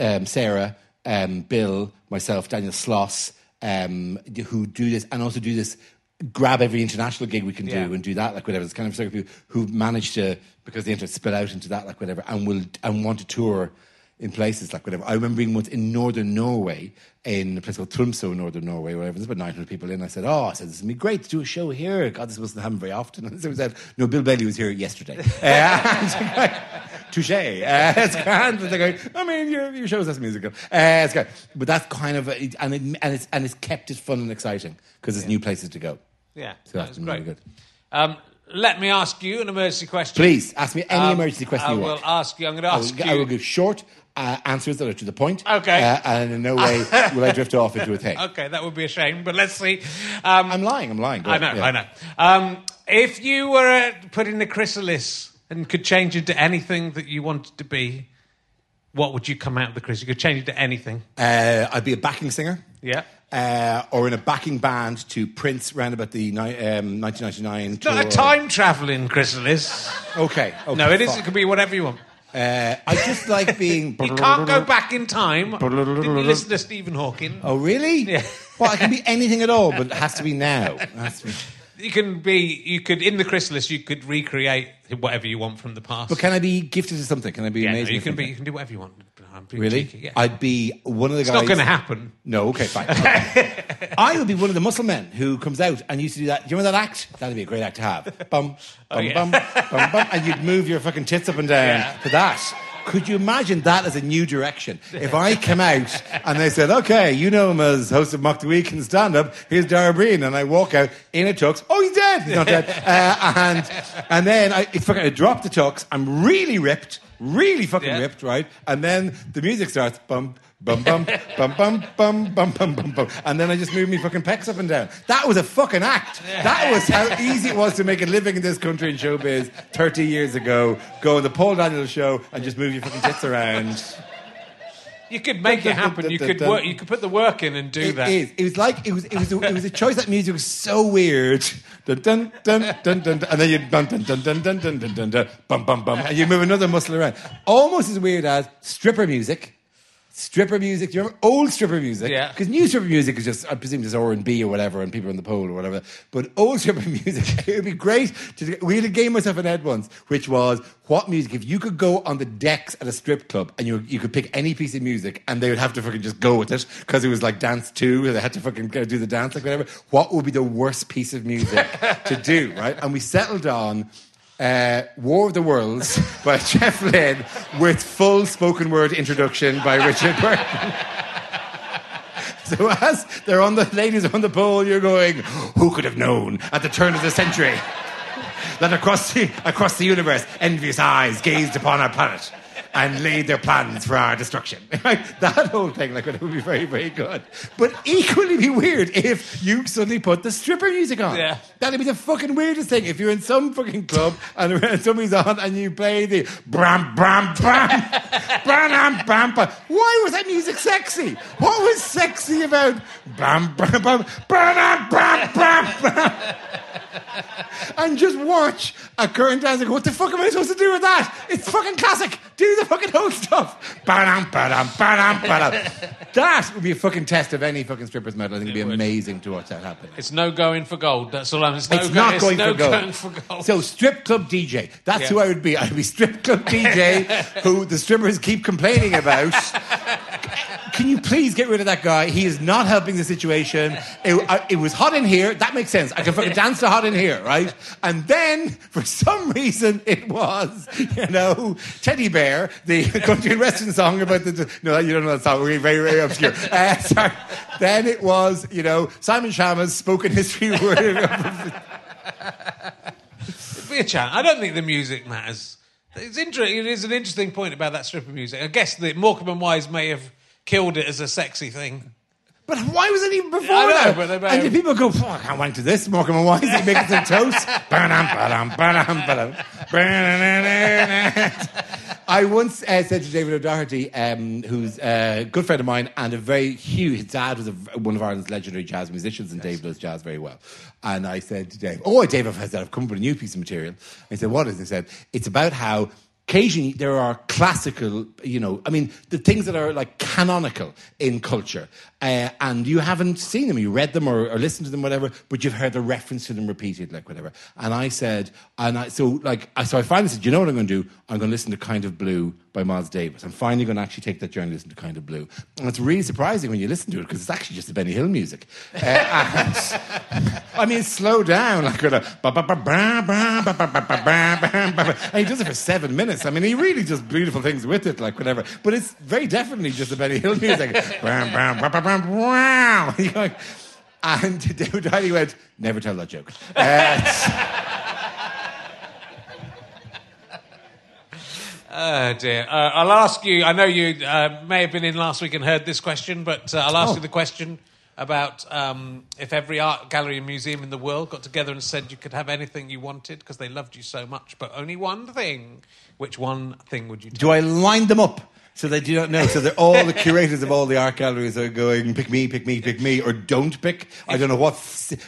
um, Sarah, um, Bill, myself, Daniel Sloss, um, who do this and also do this. Grab every international gig we can do Yeah. and do that like whatever. It's kind of circle of people who manage to because they the internet split out into that like whatever and will and want to tour in places like whatever. I remember being once in northern Norway, in a place called Tromsø, northern Norway, whatever. There's about 900 people in. I said, Oh, I said, this would be great to do a show here. God, this wasn't happening very often. [laughs] And so said, No, Bill Bailey was here yesterday. [laughs] uh, [laughs] Touche. Uh, it's grand. But they're going, I mean, your, your show's less musical. Uh, it's great. But that's kind of, a, and, it, and, it's, and it's kept it fun and exciting because there's new places to go. Yeah, So that's that's been great. really good. Um, let me ask you an emergency question. Please, ask me any Um, emergency question I you will want. ask you. I'm going to I ask will, you. I will give short uh, answers that are to the point. Okay. Uh, and in no way [laughs] will I drift off into a thing. Okay, that would be a shame, but let's see. Um, I'm lying, I'm lying. Go I on, know, yeah. I know. Um, if you were uh, put in the chrysalis and could change into anything that you wanted to be, what would you come out of the chrysalis? You could change it to anything. Uh, I'd be a backing singer. Yeah. Uh, or in a backing band to Prince round about the ni- um, 1999 Not a time traveling chrysalis. Okay, okay. No, it is. It could be whatever you want. Uh, I just like being. [laughs] You can't go back in time. [laughs] Didn't you listen to Stephen Hawking? Oh, really? Yeah. Well, I can be anything at all, but it has to be now. It has to be- You can be. You could in the chrysalis. You could recreate whatever you want from the past. But can I be gifted to something? Can I be yeah, no, amazing? you can be. You can do whatever you want. Really? cheeky, yeah. I'd be one of the it's guys. not going to happen. No, okay, fine. [laughs] I would be one of the muscle men who comes out and used to do that. Do you remember that act? That'd be a great act to have. Bum, oh, bum, Oh, yeah. bum, bum, bum, and you'd move your fucking tits up and down [laughs] Yeah. to that. Could you imagine that as a new direction? If I come out and they said, okay, you know him as host of Mock the Week and stand up, here's Dara Ó Briain, and I walk out in a tux, oh, he's dead, he's not dead. [laughs] Uh, and, and then I, if I drop the tux, I'm really ripped, really fucking Yeah. ripped, right? And then the music starts, bum, bum, bum, bum, bum, bum, bum, bum, bum, bum. And then I just move my fucking pecs up and down. That was a fucking act. That was how easy it was to make a living in this country in showbiz 30 years ago. Go on the Paul Daniels show and just move your fucking tits around. You could make it happen. You could work. You could put the work in and do It that. is. It was like it was. It was. A, it was a choice. That music was so weird. Dun dun dun dun dun, dun and then you dun dun dun dun dun dun dun dun dun bum bum bum, and you move another muscle around. Almost as weird as stripper music. Stripper music. Do you remember old stripper music? Yeah. Because new stripper music is just, I presume, just R and B or whatever, and people in the pole or whatever. But old [laughs] stripper music, [laughs] it would be great. To, we had a game myself and Ed once, which was what music? If you could go on the decks at a strip club and you you could pick any piece of music, and they would have to fucking just go with it because it was like dance two, they had to fucking do the dance like whatever. What would be the worst piece of music to do? [laughs] Right? And we settled on. Uh, War of the Worlds [laughs] by Jeff Wayne with full spoken word introduction by Richard Burton. [laughs] so as they're on the ladies on the pole, you're going, who could have known at the turn of the century that across the, across the universe envious eyes gazed upon our planet and laid their plans for our destruction. [laughs] that whole thing, like, it would be very, very good. But equally be weird if you suddenly put the stripper music on. Yeah. That'd be the fucking weirdest thing. If you're in some fucking club and [laughs] somebody's on and you play the bram, bram, [laughs] bram, bram, bram, bram. Why was that music sexy? What was sexy about bam, bam, bam, bam, bam, bam, bam? And just watch a current dance and go, what the fuck am I supposed to do with that? It's fucking classic. do the fucking whole stuff. Ba-dum, ba-dum, ba-dum, ba-dum. That would be a fucking test of any fucking stripper's medal. I think it'd be would. amazing to watch that happen. It's no going for gold. That's all I'm. It's, no It's go- not it's going no for gold. going for gold. So strip club DJ. That's Yeah. who I would be. I'd be strip club DJ [laughs] who the strippers keep complaining about. Can you please get rid of that guy? He is not helping the situation. It, I, it was hot in here. That makes sense. I can fucking dance to hot in here, right? And then, for some reason, it was, you know, Teddy Bear, the [laughs] country and western song about the. No, you don't know that song. We're very, very obscure. [laughs] Uh, sorry. Then it was, you know, Simon Schama's spoken history [laughs] word. be a challenge. I don't think the music matters. It's interesting. It is an interesting point about that strip of music. I guess that Morecambe and Wise may have killed it as a sexy thing. But why was it even before I know, that? but they and did people go, "Fuck, I can't wait to this, Morecambe and Wise, he making some [laughs] toast? [laughs] I once uh, said to David O'Doherty, um, who's a good friend of mine and a very huge, his dad was a, one of Ireland's legendary jazz musicians, and Dave does jazz very well. And I said to Dave, Oh, Dave, I've, said, I've come up with a new piece of material. I said, What is it? He said, It's about how occasionally there are classical, you know, I mean, the things that are like canonical in culture, uh, and you haven't seen them, you read them or, or, listened to them, whatever, but you've heard the reference to them repeated, like whatever. And I said, and I, so like, I, so I finally said, you know what I'm going to do? I'm going to listen to Kind of Blue by Miles Davis. I'm finally going to actually take that journey and listen to Kind of Blue. And it's really surprising when you listen to it because it's actually just the Benny Hill music. Uh, and, I mean, slow down, like, and he does it for seven minutes I mean, he really does beautiful things with it, like whatever. But it's very definitely just the Benny Hill music. [laughs] Bam, bam, ba, ba, bam, wow. [laughs] Like- And [laughs] David Riley went, never tell that joke. Uh, Oh dear. Uh, I'll ask you. I know you uh, may have been in last week and heard this question, but uh, I'll ask Oh. you the question about um, if every art gallery and museum in the world got together and said you could have anything you wanted because they loved you so much, but only one thing. Which one thing would you do? do I line them up? So they do not know. So they're all the curators of all the art galleries are going, pick me, pick me, pick me, or don't pick. I don't know what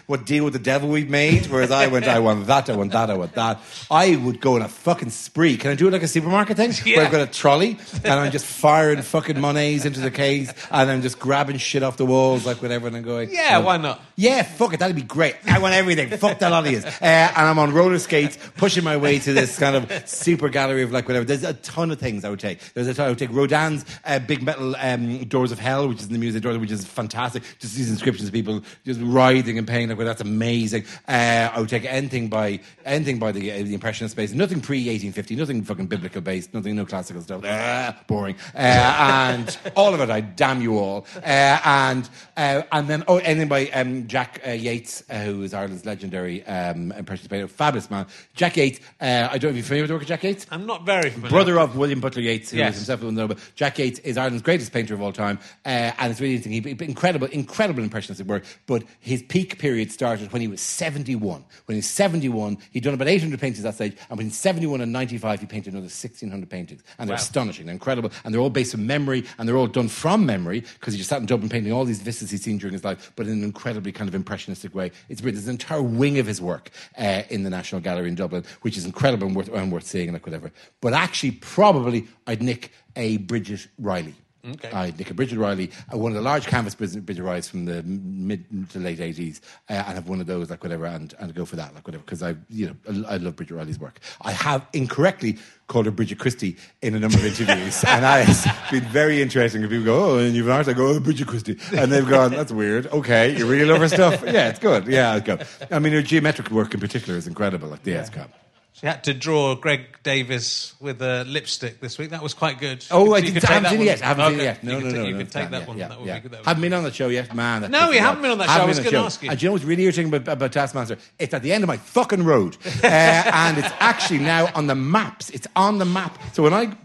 what deal with the devil we've made. Whereas I went, I want that, I want that, I want that. I would go on a fucking spree. Can I do it like a supermarket thing? Where I've got a trolley and I'm just firing fucking Monets into the case and I'm just grabbing shit off the walls, like whatever, and I'm going, Yeah, "Oh, why not? Yeah, fuck it, that'd be great. I want everything. fuck that yous. Uh, and I'm on roller skates, pushing my way to this kind of super gallery of like whatever. There's a ton of things I would take. There's a ton. I would take Rodin's uh, big metal um, Doors of Hell, which is in the Museum of Doors, which is fantastic. Just these inscriptions, of people just writhing in pain. Like, well, that's amazing. Uh, I would take anything by anything by the, uh, the Impressionist space. Nothing pre 1850. Nothing fucking biblical based. Nothing, no classical stuff. Ah, boring. Uh, and [laughs] all of it, I damn you all. Uh, and uh, and then oh, anything by um, Jack uh, Yeats, uh, who is Ireland's legendary um, Impressionist painter, fabulous man. Jack Yeats. Uh, I don't know if you're familiar with the work of Jack Yeats I'm not very familiar. brother of William Butler Yeats, who Yes. is himself a Nobel. Jack Yeats is Ireland's greatest painter of all time, uh, and it's really interesting. He, incredible, incredible impressionistic work. But his peak period started when he was seventy-one. When he was seventy-one, he'd done about eight hundred paintings at that stage, and between seventy-one and ninety-five, he painted another sixteen hundred paintings, and they're Wow. astonishing, they're incredible, and they're all based on memory, and they're all done from memory because he just sat in Dublin painting all these vistas he'd seen during his life, but in an incredibly kind of impressionistic way. It's. There's an entire wing of his work uh, in the National Gallery in Dublin, which is incredible and worth, and worth seeing, like whatever. But actually, probably I'd nick a Bridget Riley. Okay. I'd nick a Bridget Riley, uh, one of the large canvas Bridget Rileys from the mid to late 80s, uh, and have one of those, like whatever, and, and go for that, like whatever, because I, you know, I, I love Bridget Riley's work. I have incorrectly called her Bridget Christie in a number of interviews, [laughs] and that has been very interesting. If people go, oh, and you've an art, I go, oh, Bridget Christie, and they've gone, that's weird. Okay, you really love her stuff? Yeah, it's good. Yeah, it's good. I mean, her geometric work in particular is incredible. Like, yeah, it's good. She had to draw Greg Davies with a lipstick this week. That was quite good. Oh, You I, didn't, I haven't that seen it one. yet. I haven't seen it yet. No, no, no. You could it's take that one. That would be good. Haven't been on the show yet, man. No, we haven't been on that show. I was gonna ask you. And do you know what's really irritating about, about Taskmaster? It's at the end of my fucking road, [laughs] uh, and it's actually now on the maps. It's on the map. So when I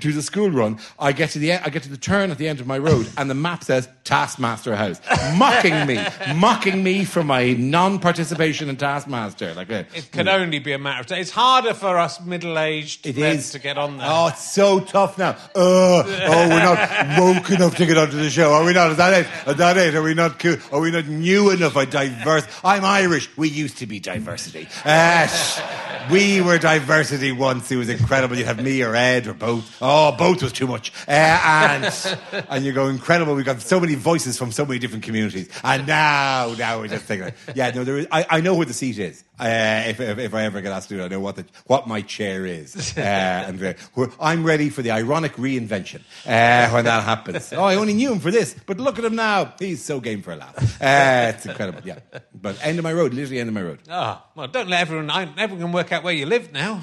do the school run, I get to the I get to the turn at the end of my road, and the map says Taskmaster House, mocking me, [laughs] mocking me for my non-participation in Taskmaster. Like uh, It can only be a matter of time. It's harder for us middle-aged It men is to get on there. Oh, it's so tough now. Uh, oh, we're not [laughs] woke enough to get onto the show. Are we not? Is that it? Is that it? Are we not cool? Are we not new enough? I diverse. I'm Irish. We used to be diversity. Uh, We were diversity once. It was incredible. You'd have me or Ed or both. Oh, both was too much. Uh, and [laughs] and you go incredible. We've got so many voices from so many different communities. And now, now we're just thinking, yeah, no, there is. I, I know where the seat is. Uh, if, if, if I ever get asked to do it, I know what the, what my chair is. [laughs] Uh, and uh, I'm ready for the ironic reinvention uh, when that happens. Oh, I only knew him for this, but look at him now. He's so game for a laugh. Uh, it's incredible. Yeah, but end of my road, literally end of my road. Oh, well, don't let everyone. I, everyone can work out where you live now.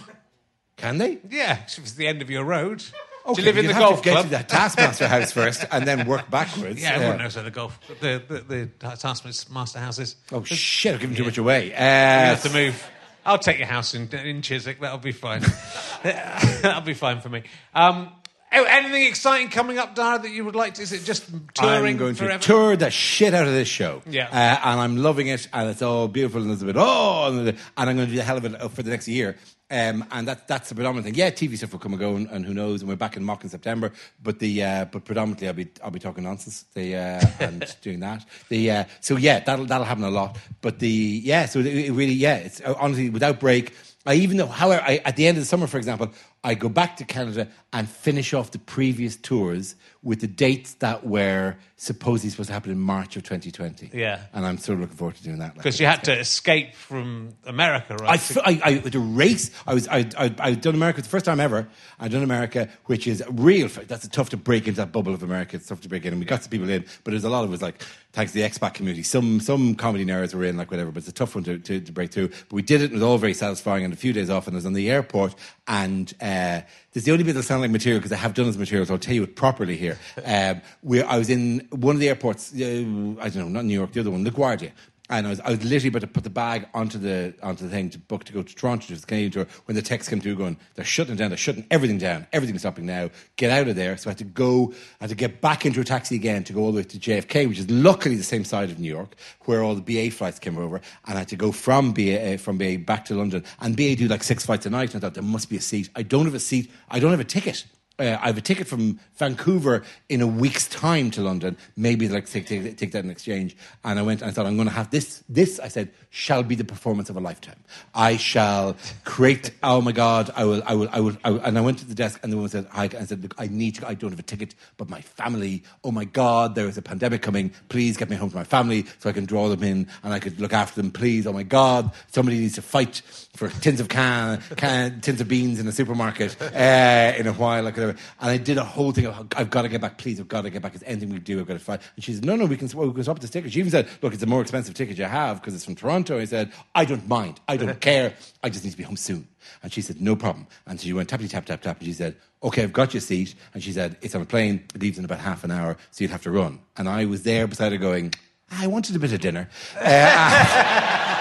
Can they? Yeah, if it's the end of your road. [laughs] Okay, Do you live in the have golf to get club? to that Taskmaster house first, and then work [laughs] backwards. Yeah, everyone knows where the golf, the the, the Taskmaster house is. Oh shit! I've given too much away. Uh, You have to move. I'll take your house in, in Chiswick. That'll be fine. [laughs] That'll be fine for me. Um, oh, anything exciting coming up, Dara, that you would like to? Is it just touring I'm going forever? to tour the shit out of this show. Yeah. Uh, and I'm loving it, and it's all beautiful, and there's a bit, oh, and, I'm going to do the hell of it for the next year. Um, and that, that's the predominant thing. Yeah, TV stuff will come and go, and, and who knows? And we're back in mock in September. But the uh, but predominantly, I'll be I'll be talking nonsense. The uh, [laughs] and doing that. The uh, so yeah, that'll that'll happen a lot. But the yeah, so it, it really yeah, it's uh, honestly without break. I even though, however, I, at the end of the summer, for example, I go back to Canada and finish off the previous tours with the dates that were supposedly supposed to happen in March of 2020. Yeah. and I'm sort of looking forward to doing that. Because you had to escape from America, right? I, f- I, I had a race. I was I I I'd done America it's the first time ever. I'd done America, which is real. That's tough to break into that bubble of America. It's tough to break in, and we got some people in, but there's a lot of us like thanks to the expat community. Some some comedy nerds were in, like whatever, but it's a tough one to, to, to break through. But we did it. It was all very satisfying. And a few days off, and I was on the airport, and uh, this is the only bit that sound like material because I have done as material. So I'll tell you it properly here. Um, where I was in one of the airports. Uh, I don't know, not New York, the other one, LaGuardia. And I was, I was literally about to put the bag onto the onto the thing to book to go to Toronto to the Canadian tour when the text came through going, they're shutting down, they're shutting everything down, everything's stopping now, get out of there. So I had to go, I had to get back into a taxi again to go all the way to JFK, which is luckily the same side of New York, where all the BA flights came over. And I had to go from BA, uh, from BA back to London. And BA do like six flights a night. And I thought, there must be a seat. I don't have a seat, I don't have a ticket. Uh, I have a ticket from Vancouver in a week's time to London. Maybe like take, take, take that in exchange. And I went and I thought, I'm going to have this. This, I said, shall be the performance of a lifetime. I shall create, oh my God, I will, I will, I will. I will and I went to the desk and the woman said, I, I said, look, I need to, I don't have a ticket, but my family, oh my God, there is a pandemic coming. Please get me home to my family so I can draw them in and I could look after them. Please, oh my God, somebody needs to fight for tins of can, can tins of beans in a supermarket uh, in a while, like. And I did a whole thing of, I've got to get back, please, I've got to get back. It's anything we do, I've got to fight. And she said, no, no, we can, well, we can swap this ticket. She even said, look, it's a more expensive ticket you have because it's from Toronto. I said, I don't mind. I don't care. I just need to be home soon. And she said, no problem. And so she went tappity tap, tap, tap. And she said, okay, I've got your seat. And she said, it's on a plane. It leaves in about half an hour. So you'd have to run. And I was there beside her going, I wanted a bit of dinner. Uh, [laughs]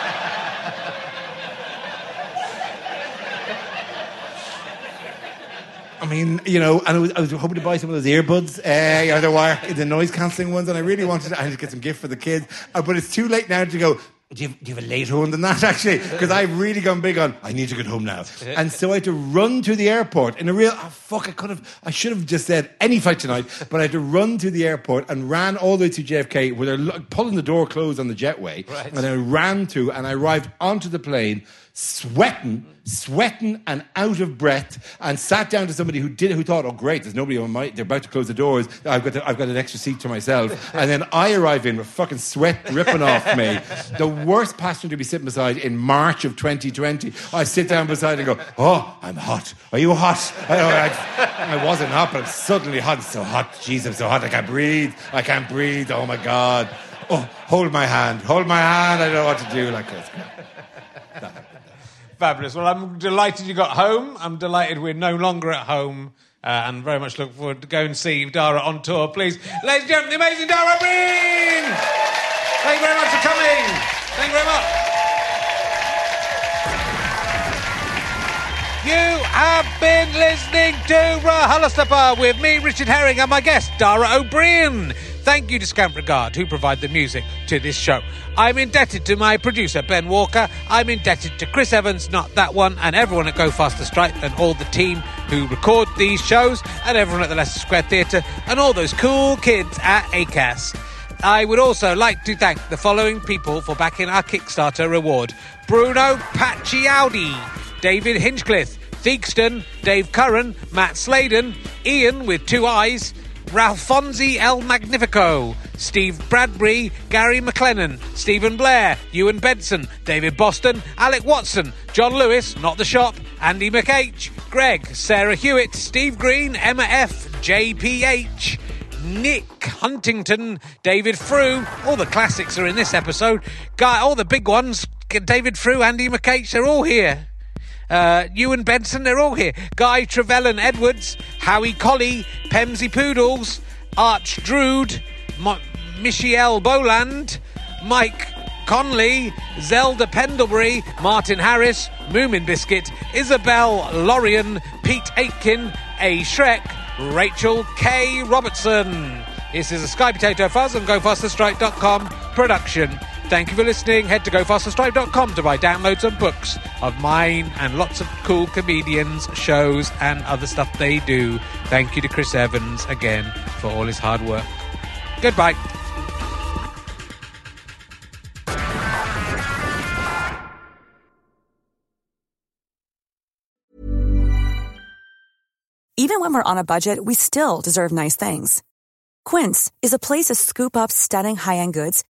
I mean, you know, and I was, I was hoping to buy some of those earbuds, uh, you know, the wire, the noise cancelling ones, and I really wanted to, I had to get some gift for the kids, uh, but it's too late now to go. Do you, have, do you have a later one than that, [laughs] actually? Because I've really gone big on, I need to get home now. And so I had to run to the airport in a real, oh, fuck, I could have, I should have just said any flight tonight, but I had to run to the airport and ran all the way to JFK where they're pulling the door closed on the jetway. Right. And I ran through and I arrived onto the plane sweating, sweating and out of breath, and sat down to somebody who did it who thought, oh great, there's nobody on my they're about to close the doors. I've got the, I've got an extra seat to myself. [laughs] And then I arrive in with fucking sweat dripping off me. [laughs] The worst passenger to be sitting beside in March of 2020. I sit down beside and go, Oh, I'm hot. Are you hot? I, I, I wasn't hot, but I'm suddenly hot. It's so hot. Jeez, I'm so hot. I can't breathe. I can't breathe. Oh my God. Oh, hold my hand. Hold my hand. I don't know what to do. Like this. [laughs] Fabulous. Well, I'm delighted you got home. I'm delighted we're no longer at home. Uh, and very much look forward to go and see Dara on tour. Please, ladies and gentlemen, the amazing Dara Ó Briain! Thank you very much for coming. Thank you very much. You have been listening to RHLSTP with me, Richard Herring, and my guest, Dara Ó Briain. Thank you to Scamp Regard, who provide the music to this show. I'm indebted to my producer, Ben Walker. I'm indebted to Chris Evans, not that one, and everyone at Go Faster Stripe, and all the team who record these shows, and everyone at the Leicester Square Theatre, and all those cool kids at Acast. I would also like to thank the following people for backing our Kickstarter reward Bruno Pacciaudi, David Hinchcliffe, Theakston, Dave Curran, Matt Sladen, Ian with two eyes, Ralphonzi El Magnifico, Steve Bradbury, Gary McLennan, Stephen Blair, Ewan Benson, David Boston, Alec Watson, John Lewis, Not the Shop, Andy McH, Greg, Sarah Hewitt, Steve Green, Emma F, JPH, Nick Huntington, David Frew. All the classics are in this episode. Guy, all the big ones. David Frew, Andy McH, they're all here. Uh, Ewan Benson, they're all here. Guy Trevelyan Edwards, Howie Colley, Pemsy Poodles, Arch Drood, Michelle Boland, Mike Conley, Zelda Pendlebury, Martin Harris, Moomin Biscuit, Isabel Lorian, Pete Aitken, A. Shrek, Rachel K. Robertson. This is a Sky Potato Fuzz on GoFasterStripe.com production. Thank you for listening. Head to GoFasterStripe.com to buy downloads and books of mine and lots of cool comedians, shows, and other stuff they do. Thank you to Chris Evans again for all his hard work. Goodbye. Even when we're on a budget, we still deserve nice things. Quince is a place to scoop up stunning high-end goods